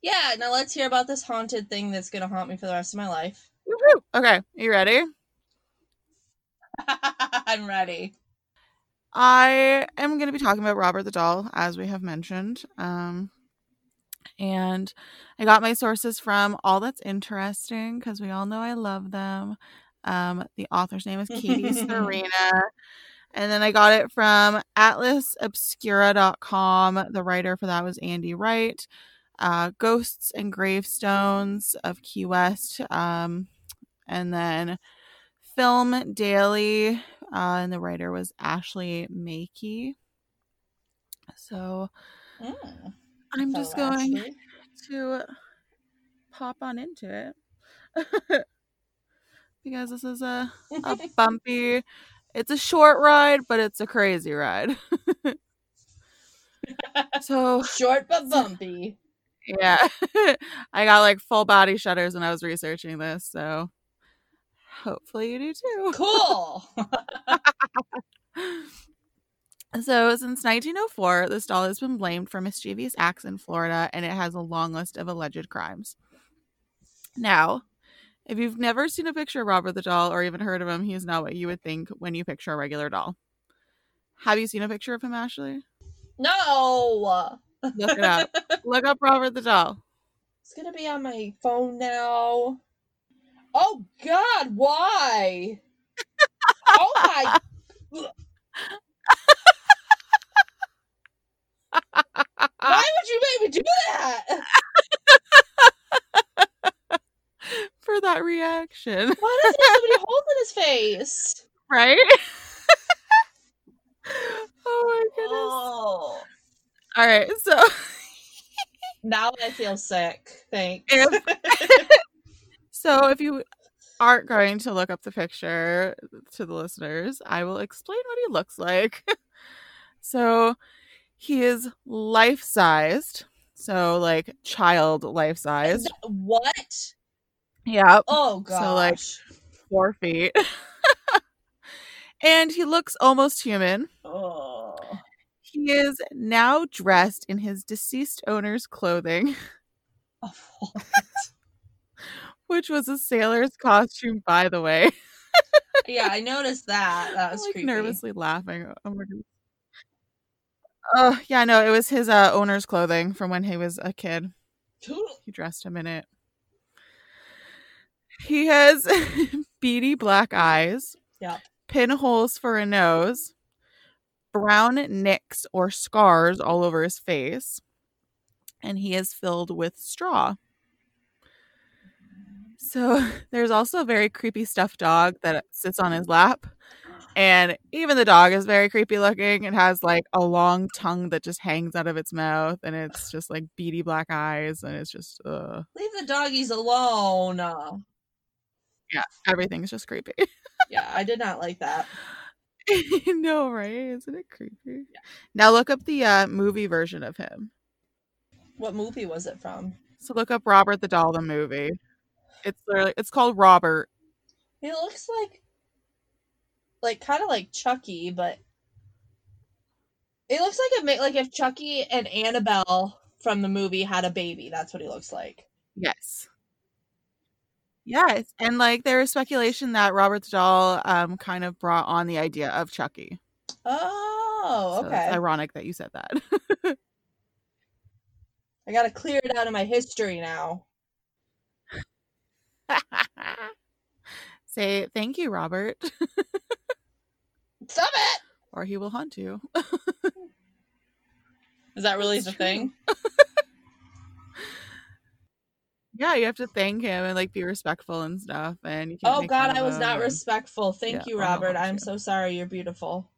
Yeah, now let's hear about this haunted thing that's gonna haunt me for the rest of my life. Woohoo! Okay, are you ready? I'm ready. I am going to be talking about Robert the Doll, as we have mentioned. Um, and I got my sources from All That's Interesting because we all know I love them. Um, the author's name is Katie Serena. And then I got it from atlasobscura.com. The writer for that was Andy Wright. Uh, Ghosts and Gravestones of Key West. Um, and then Film Daily. Uh, and the writer was Ashley Makey. So Mm, I'm fellow just going Ashley. to pop on into it because this is a, a bumpy it's a short ride but it's a crazy ride so Short but bumpy. yeah i got like full body shudders when i was researching this so hopefully you do too Cool. So, since 1904, this doll has been blamed for mischievous acts in Florida and it has a long list of alleged crimes. Now, if you've never seen a picture of Robert the doll or even heard of him, he is not what you would think when you picture a regular doll. Have you seen a picture of him, Ashley? no. Look it up. Look up Robert the doll. It's gonna be on my phone now. Oh God, why? oh my! Why would you make me do that? For that reaction, Why does he have so many holes in his face? right? oh my goodness. Oh, All right, so now I feel sick. Thanks. If- So if you aren't going to look up the picture to the listeners, I will explain what he looks like. so he is life sized. So like child life sized. what? Yeah. Oh god. So, like- Four feet. and he looks almost human. oh. He is now dressed in his deceased owner's clothing, which was a sailor's costume, by the way. yeah, I noticed that. That was like creepy. nervously laughing. Oh god. Oh yeah, no, it was his uh, owner's clothing from when he was a kid. He dressed him in it. He has beady black eyes. Yeah. Pinholes for a nose. Brown nicks or scars all over his face. And he is filled with straw. So there's also a very creepy stuffed dog that sits on his lap. And even the dog is very creepy looking. It has like a long tongue that just hangs out of its mouth, and it's just like beady black eyes, and it's just uh, Leave the doggies alone. Yeah, everything's just creepy. Yeah, I did not like that. no, right? Isn't it creepy? Now look up the uh, movie version of him. What movie was it from? So look up Robert the Doll, the movie. It's literally it's called Robert. He looks like, like kind of like Chucky, but it looks like a like if Chucky and Annabelle from the movie had a baby. That's what he looks like. Yes. Yes, and like there is speculation that Robert the Doll um kind of brought on the idea of Chucky. Oh, So okay. it's ironic that you said that. I gotta clear it out of my history now. Say thank you, Robert, Stop it! or he will haunt you. Is that really the true. thing? yeah, you have to thank him and like be respectful and stuff. And you can't Oh God, I was not respectful. Thank Yeah, you, Robert. I'm you. so sorry. You're beautiful.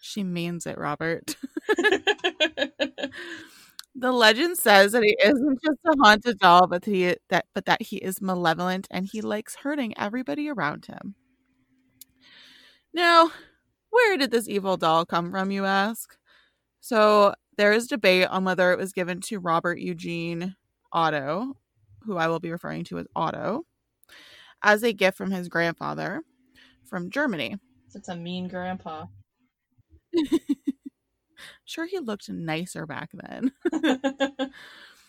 She means it, Robert. The legend says that he isn't just a haunted doll, but he that but that he is malevolent and he likes hurting everybody around him. Now, where did this evil doll come from, you ask? So There is debate on whether it was given to Robert Eugene Otto, who I will be referring to as Otto, as a gift from his grandfather from Germany. It's a mean grandpa. Sure, he looked nicer back then.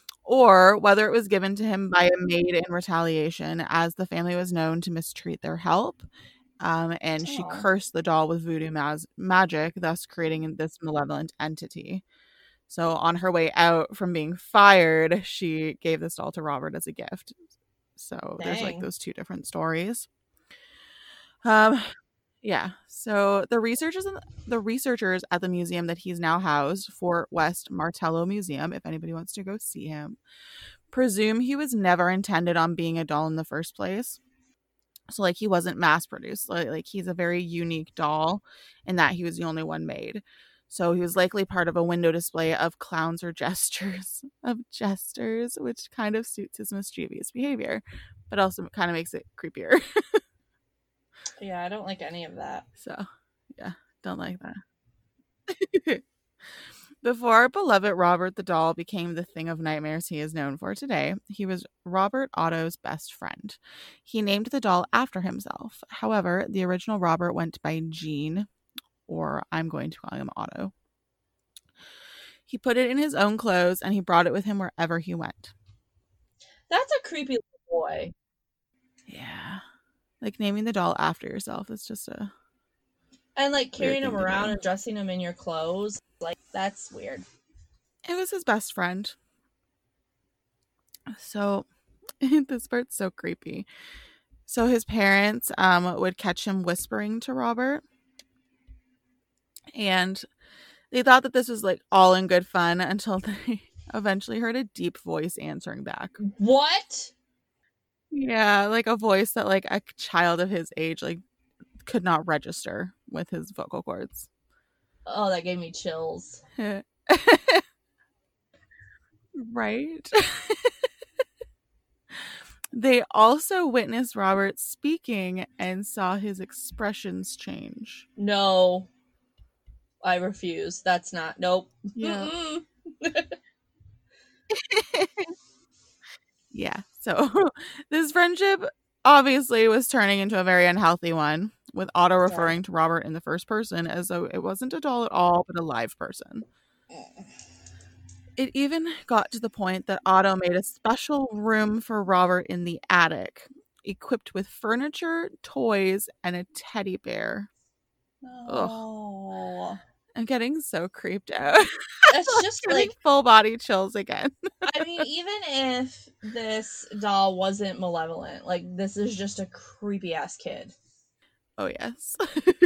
or whether it was given to him by a maid in retaliation, as the family was known to mistreat their help. Um, and she cursed the doll with voodoo mas- magic, thus creating this malevolent entity. So, on her way out from being fired, she gave this doll to Robert as a gift. So, there's like those two different stories. Um, yeah. So the researchers the researchers at the museum that he's now housed, Fort West Martello Museum, if anybody wants to go see him, presume he was never intended on being a doll in the first place. So like he wasn't mass produced. Like, like he's a very unique doll in that he was the only one made. So he was likely part of a window display of clowns or gestures of jesters, which kind of suits his mischievous behavior, but also kind of makes it creepier. yeah, I don't like any of that. So, yeah, don't like that. Before our beloved Robert the doll became the thing of nightmares he is known for today, he was Robert Otto's best friend. He named the doll after himself. However, the original Robert went by Gene, or I'm going to call him Otto. He put it in his own clothes and he brought it with him wherever he went. That's a creepy little boy. Yeah. Like naming the doll after yourself. That's just a And like carrying him around and dressing him in your clothes. Like that's weird. it was his best friend. So this part's so creepy. So his parents um would catch him whispering to Robert. And they thought that this was like all in good fun until they eventually heard a deep voice answering back. What? Yeah, like a voice that like a child of his age like could not register with his vocal cords. Oh, that gave me chills. right. they also witnessed Robert speaking and saw his expressions change. No. I refuse. That's not. Nope. Yeah. Yeah. So this friendship obviously was turning into a very unhealthy one, with Otto referring to Robert in the first person as though it wasn't a doll at all, but a live person. It even got to the point that Otto made a special room for Robert in the attic, equipped with furniture, toys, and a teddy bear. No. I'm getting so creeped out. It's just like full body chills again. I mean, even if this doll wasn't malevolent, like this is just a creepy ass kid. Oh, yes.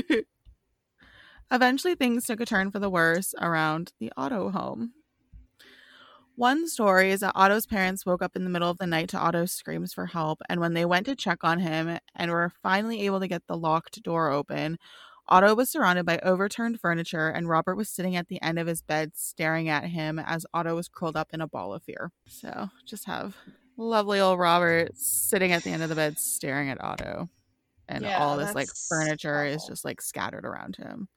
Eventually, things took a turn for the worse around the Otto home. One story is that Otto's parents woke up in the middle of the night to Otto's screams for help, and when they went to check on him and were finally able to get the locked door open, Otto was surrounded by overturned furniture, and Robert was sitting at the end of his bed staring at him as Otto was curled up in a ball of fear. So, just have lovely old Robert sitting at the end of the bed staring at Otto. And Yeah, all this like furniture is just like scattered around him.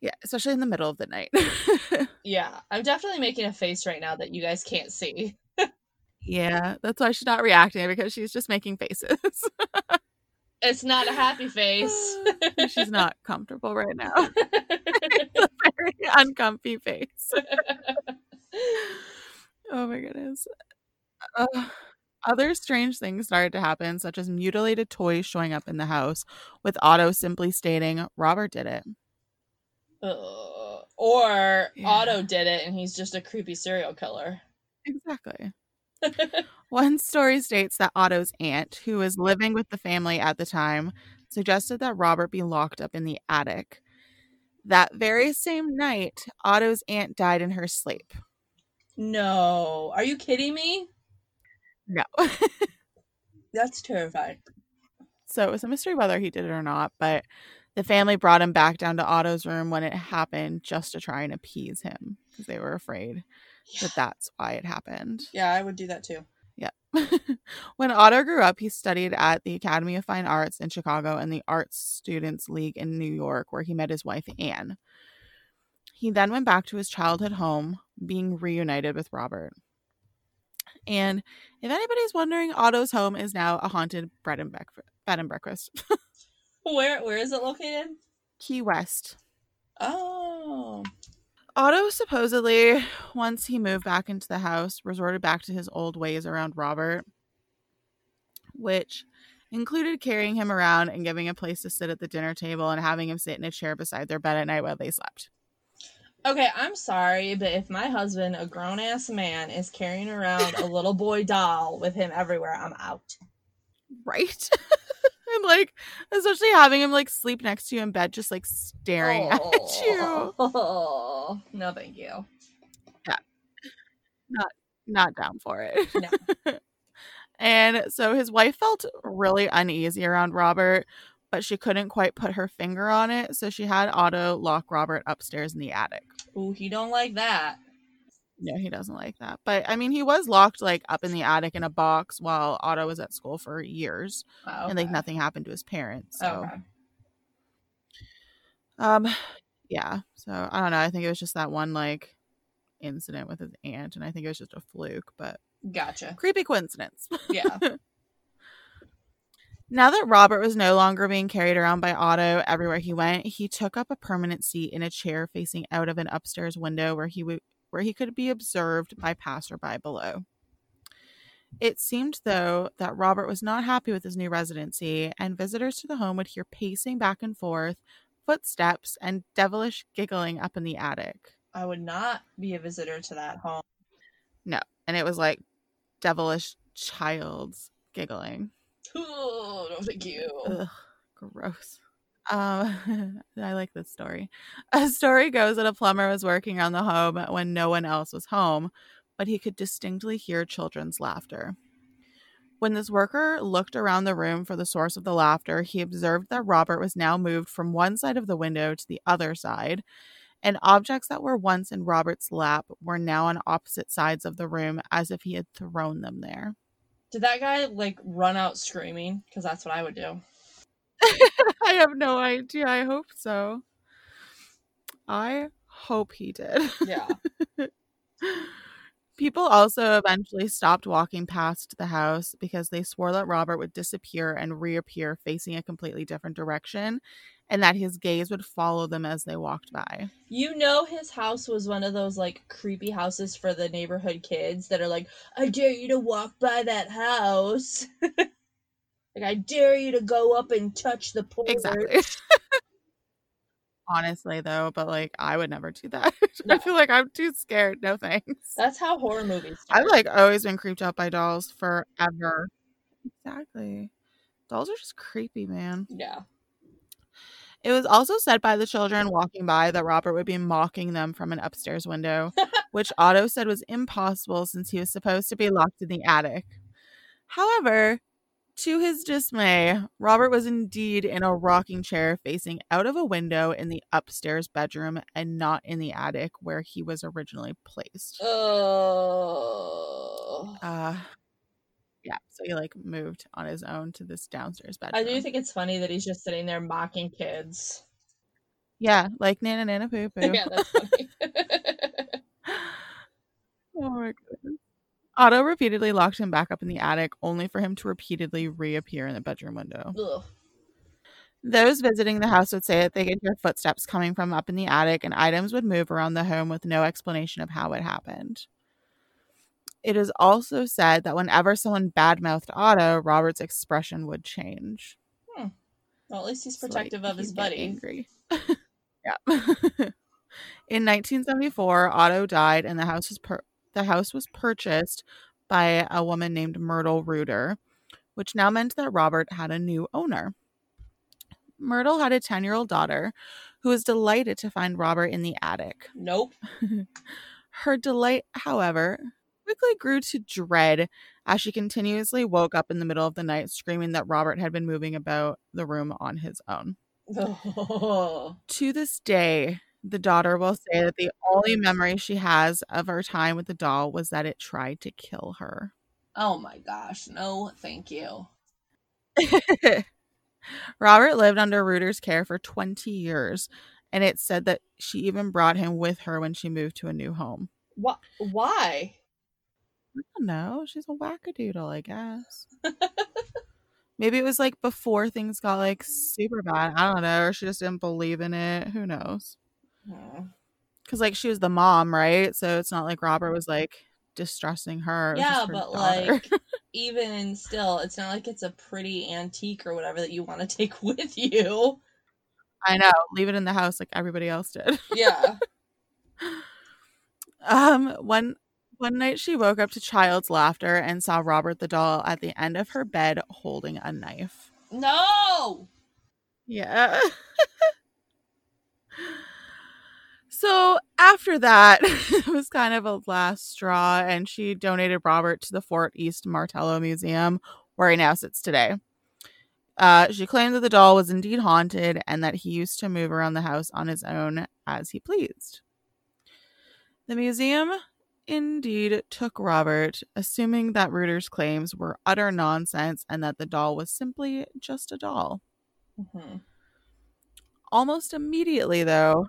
Yeah, especially in the middle of the night. Yeah, I'm definitely making a face right now that you guys can't see. yeah, that's why she's not reacting because she's just making faces. It's not a happy face. she's not comfortable right now. it's a very uncomfy face. Oh my goodness. Uh, other strange things started to happen, such as mutilated toys showing up in the house, with Otto simply stating, Robert did it. Ugh. or Yeah. Otto did it and he's just a creepy serial killer. Exactly. One story states that Otto's aunt, who was living with the family at the time, suggested that Robert be locked up in the attic. That very same night, Otto's aunt died in her sleep. No. Are you kidding me? No. That's terrifying. so it was a mystery whether he did it or not, but the family brought him back down to Otto's room when it happened just to try and appease him because they were afraid. That that's why it happened. yeah, I would do that too. Yeah. when Otto grew up, he studied at the Academy of Fine Arts in Chicago and the Arts Students League in New York, where he met his wife, Anne. He then went back to his childhood home, being reunited with Robert. And if anybody's wondering, Otto's home is now a haunted bread and, bec- bed and breakfast. Where where is it located? Key West. Oh. Otto supposedly, once he moved back into the house, resorted back to his old ways around Robert, which included carrying him around and giving a place to sit at the dinner table and having him sit in a chair beside their bed at night while they slept. Okay, I'm sorry, but if my husband, a grown ass man, is carrying around a little boy doll with him everywhere, I'm out. Right? and like, especially having him like sleep next to you in bed, just like staring at you. Oh, no, thank you. Yeah. Not not down for it. No. and so his wife felt really uneasy around Robert, but she couldn't quite put her finger on it. So she had Otto lock Robert upstairs in the attic. Ooh, he don't like that. No, he doesn't like that. But I mean, he was locked like up in the attic in a box while Otto was at school for years, Oh, and like nothing happened to his parents. So, Okay. um, yeah. So I don't know. I think it was just that one like incident with his aunt, and I think it was just a fluke, but Gotcha. creepy coincidence. Yeah. Now that Robert was no longer being carried around by Otto everywhere he went, he took up a permanent seat in a chair facing out of an upstairs window where he would where he could be observed by passerby below. It seemed though that Robert was not happy with his new residency, and visitors to the home would hear pacing back and forth, footsteps, and devilish giggling up in the attic. I would not be a visitor to that home. No. And it was like devilish child's giggling. Ooh, no, thank you. Ugh, gross. Um, I like this story. A story goes that a plumber was working on the home when no one else was home, but he could distinctly hear children's laughter. When this worker looked around the room for the source of the laughter, he observed that Robert was now moved from one side of the window to the other side, and objects that were once in Robert's lap were now on opposite sides of the room as if he had thrown them there. Did that guy like run out screaming? Because that's what I would do. I have no idea. I hope so. I hope he did. Yeah. People also eventually stopped walking past the house because they swore that Robert would disappear and reappear facing a completely different direction and that his gaze would follow them as they walked by. You know his house was one of those like creepy houses for the neighborhood kids that are like, I dare you to walk by that house. like I dare you to go up and touch the porch. Exactly. Honestly, though, but like I would never do that. No. I feel like I'm too scared. No thanks. That's how horror movies start. I've like always been creeped out by dolls forever. Exactly. Dolls are just creepy, man. Yeah. It was also said by the children walking by that Robert would be mocking them from an upstairs window, which Otto said was impossible since he was supposed to be locked in the attic. However, to his dismay, Robert was indeed in a rocking chair facing out of a window in the upstairs bedroom and not in the attic where he was originally placed. Oh. Uh yeah, so he like moved on his own to this downstairs I do think it's funny that he's just sitting there mocking kids. yeah, like nana nana poo poo. yeah, that's funny. Oh my goodness. Otto repeatedly locked him back up in the attic, only for him to repeatedly reappear in the bedroom window. Ugh. Those visiting the house would say that they could hear footsteps coming from up in the attic, and items would move around the home with no explanation of how it happened. It is also said that whenever someone badmouthed Otto, Robert's expression would change. Hmm. Well, at least he's So, like, protective of his buddy. Angry. yeah. In 1974, Otto died, and the house was pur- the house was purchased by a woman named Myrtle Reuter, which now meant that Robert had a new owner. Myrtle had a 10 year old daughter who was delighted to find Robert in the attic. Nope. Her delight, however, quickly grew to dread as she continuously woke up in the middle of the night screaming that Robert had been moving about the room on his own. Oh. To this day, the daughter will say that the only mm-hmm. memory she has of her time with the doll was that it tried to kill her. Oh my gosh. No, thank you. Robert lived under Reuter's care for 20 years, And it said that she even brought him with her when she moved to a new home. Wh- why? I don't know. She's a wackadoodle, I guess. Maybe it was like before things got like mm. super bad. I don't know. Or she just didn't believe in it. Who knows? Because like she was the mom, right? So it's not like Robert was like distressing her. Yeah, her but daughter. like even still, it's not like it's a pretty antique or whatever that you want to take with you. I know. Leave it in the house like everybody else did. Yeah. Um, one one night she woke up to child's laughter and saw Robert the doll at the end of her bed holding a knife. no. Yeah. So after that, it was kind of a last straw, and she donated Robert to the Fort East Martello Museum, where he now sits today. Uh, she claimed that the doll was indeed haunted and that he used to move around the house on his own as he pleased. The museum indeed took Robert, assuming that Reuter's claims were utter nonsense and that the doll was simply just a doll. Mhm. Almost immediately, though,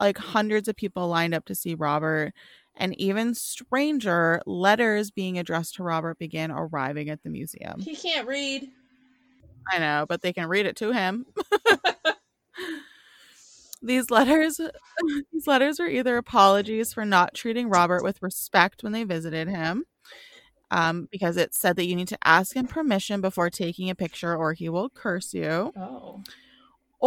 like hundreds of people lined up to see Robert, and even stranger letters being addressed to Robert began arriving at the museum. He can't read. I know, but they can read it to him. these letters these letters were either apologies for not treating Robert with respect when they visited him. Um, because it said that you need to ask him permission before taking a picture or he will curse you. Oh.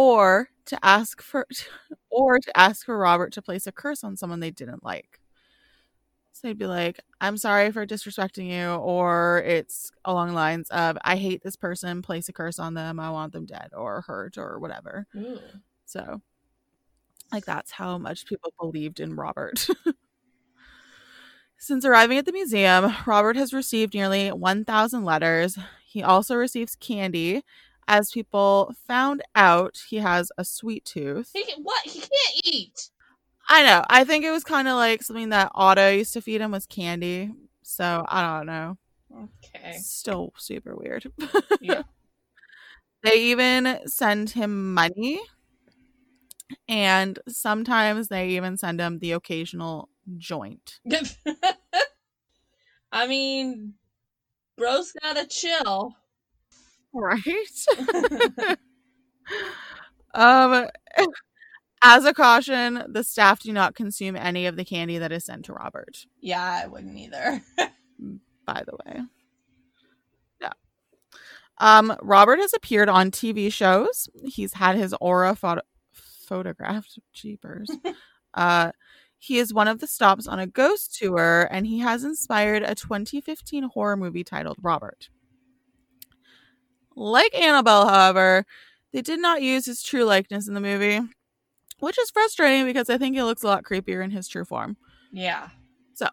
Or to ask for or to ask for Robert to place a curse on someone they didn't like. So they'd be like, I'm sorry for disrespecting you, or it's along the lines of, I hate this person, place a curse on them, I want them dead or hurt or whatever. Ooh. So, like, that's how much people believed in Robert. Since arriving at the museum, Robert has received nearly 1,000 letters. He also receives candy. As people found out, he has a sweet tooth. He can, what? He can't eat. I know. I think it was kind of like something that Otto used to feed him was candy. So I don't know. Okay. Still super weird. Yeah. They even send him money. And sometimes they even send him the occasional joint. I mean, bro's gotta chill. Right? um as a caution, the staff do not consume any of the candy that is sent to Robert, yeah, I wouldn't either. by the way. Yeah. Um Robert has appeared on TV shows. He's had his aura photo- photographed. Jeepers. uh he is one of the stops on a ghost tour and he has inspired a 2015 horror movie titled Robert. Like Annabelle, however, they did not use his true likeness in the movie, which is frustrating because I think he looks a lot creepier in his true form. yeah. So,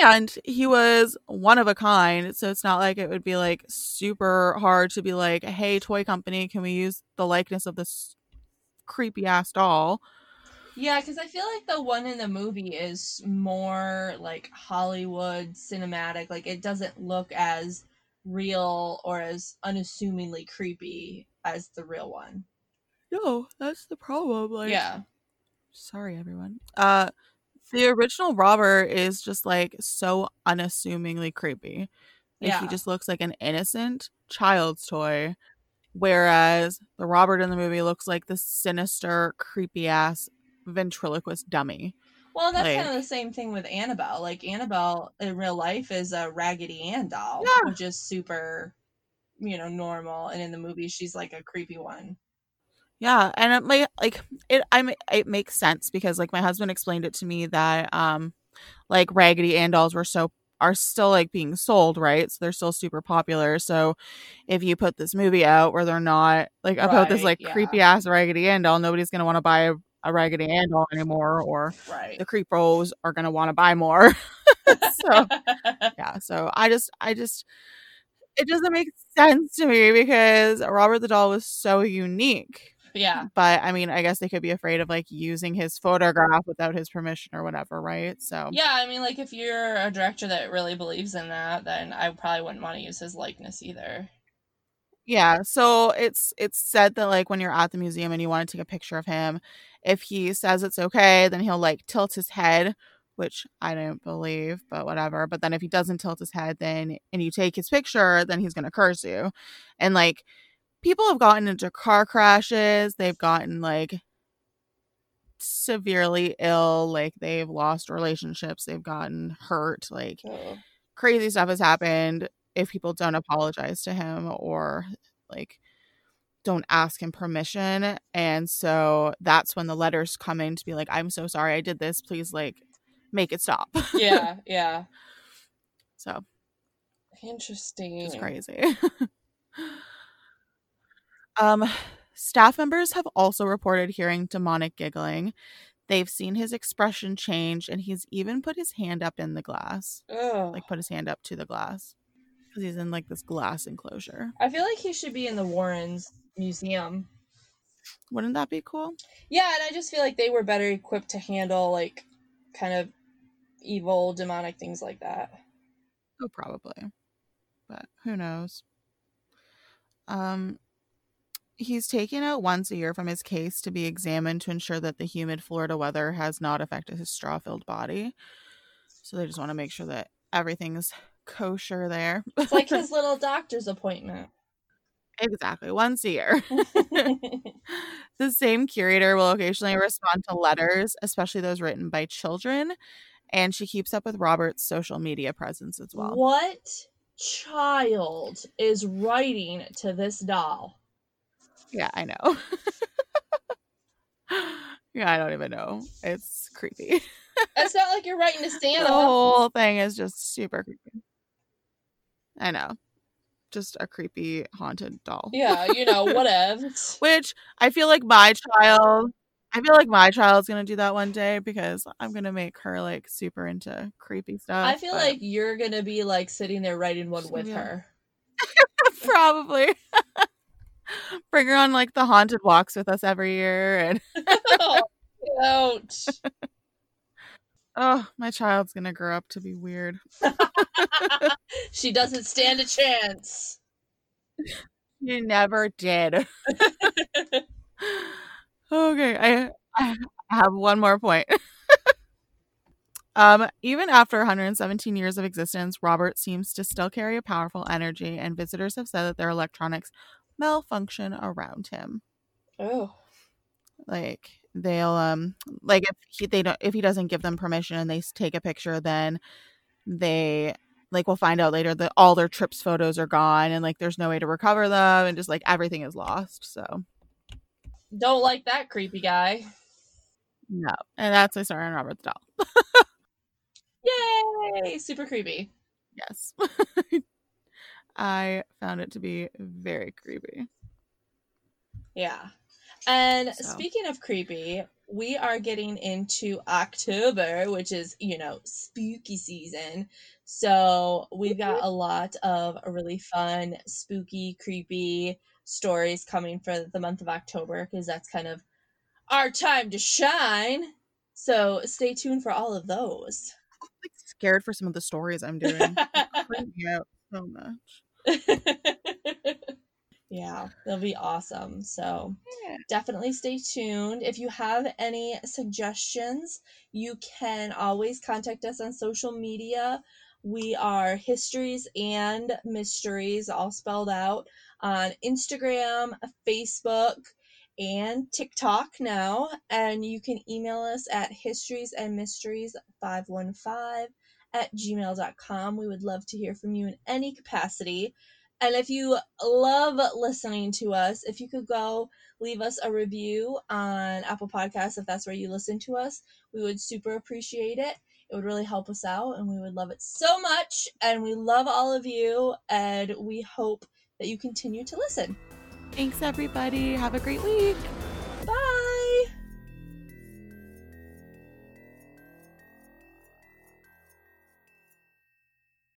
and he was one of a kind, so it's not like it would be like super hard to be like, "Hey, toy company, can we use the likeness of this creepy ass doll?" Yeah, because I feel like the one in the movie is more like Hollywood cinematic. Like it doesn't look as real or as unassumingly creepy as the real one. No, that's the problem. Like, yeah. sorry everyone. Uh, the original Robert is just like so unassumingly creepy. Like, Yeah. he just looks like an innocent child's toy, whereas the Robert in the movie looks like the sinister, creepy ass ventriloquist dummy. Well, that's Like- kind of the same thing with Annabelle. Like Annabelle in real life is a Raggedy Ann doll, Yeah. which is super, you know, normal, and in the movie she's like a creepy one. Yeah, and it like like it I it makes sense because like my husband explained it to me that um like Raggedy Ann dolls were so are still like being sold, right? So they're still super popular. So if you put this movie out where they're not like about this like yeah. creepy ass Raggedy Ann doll, nobody's gonna want to buy a, a Raggedy Ann doll anymore, or Right. the creepos are gonna want to buy more. so yeah so i just i just it doesn't make sense to me because robert the doll was so unique yeah. but i mean i guess they could be afraid of like using his photograph without his permission or whatever right so Yeah, I mean, like, if you're a director that really believes in that, then I probably wouldn't want to use his likeness either. Yeah, so it's it's said that like when you're at the museum and you want to take a picture of him, if he says it's okay, then he'll like tilt his head, which I don't believe, but whatever. But then if he doesn't tilt his head, then and you take his picture, then he's gonna curse you. And like people have gotten into car crashes, they've gotten like severely ill, like they've lost relationships, they've gotten hurt, like Oh. crazy stuff has happened if people don't apologize to him or like don't ask him permission. And so that's when the letters come in to be like i'm so sorry i did this. Please like make it stop. Yeah, yeah. so. Interesting. it's crazy. Um staff members have also reported hearing demonic giggling. They've seen his expression change and he's even put his hand up in the glass. Ugh. like put his hand up to the glass because he's in like this glass enclosure I feel like he should be in the Warrens Museum. wouldn't that be cool Yeah, and I just feel like they were better equipped to handle like kind of evil, demonic things like that. Oh, probably. But who knows? Um he's taken out once a year from his case to be examined to ensure that the humid Florida weather has not affected his straw-filled body. So they just want to make sure that everything's kosher there. It's like his little doctor's appointment. exactly, once a year. the same curator will occasionally respond to letters, especially those written by children, and she keeps up with Robert's social media presence as well. What child is writing to this doll? Yeah, I know. yeah, I don't even know. It's creepy. It's not like you're writing to Santa. the whole thing is just super creepy. I know. Just a creepy haunted doll. Yeah, you know, whatever. Which I feel like my child I feel like my child's gonna do that one day because I'm gonna make her like super into creepy stuff. I feel but- like you're gonna be like sitting there writing one with Yeah. her. probably bring her on like the haunted walks with us every year and oh, ouch. Oh my child's gonna grow up to be weird. she doesn't stand a chance. You never did. okay, I I have one more point. um, even after 117 years of existence, Robert seems to still carry a powerful energy, and visitors have said that their electronics malfunction around him. Oh. Like they'll um like if he they don't if he doesn't give them permission and they take a picture, then they like will find out later that all their trips photos are gone and like there's no way to recover them and just like everything is lost. So Don't like that creepy guy. no, and that's story on Robert the doll. Yay! Super creepy. Yes, I found it to be very creepy. Yeah. And So. speaking of creepy, we are getting into October, which is, you know, spooky season. So we've got a lot of really fun, spooky, creepy stories coming for the month of October because that's kind of our time to shine. So stay tuned for all of those. like scared for some of the stories I'm doing. Me out so much. yeah, they'll be awesome. So Yeah. definitely stay tuned. If you have any suggestions, you can always contact us on social media. We are Histories and Mysteries, all spelled out, on Instagram, Facebook, and TikTok now. And you can email us at histories and mysteries 515 at gmail.com. We would love to hear from you in any capacity. And if you love listening to us, if you could go leave us a review on Apple Podcasts, if that's where you listen to us, we would super appreciate it. It would really help us out, and we would love it so much. And we love all of you, and we hope that you continue to listen. Thanks, everybody. Have a great week.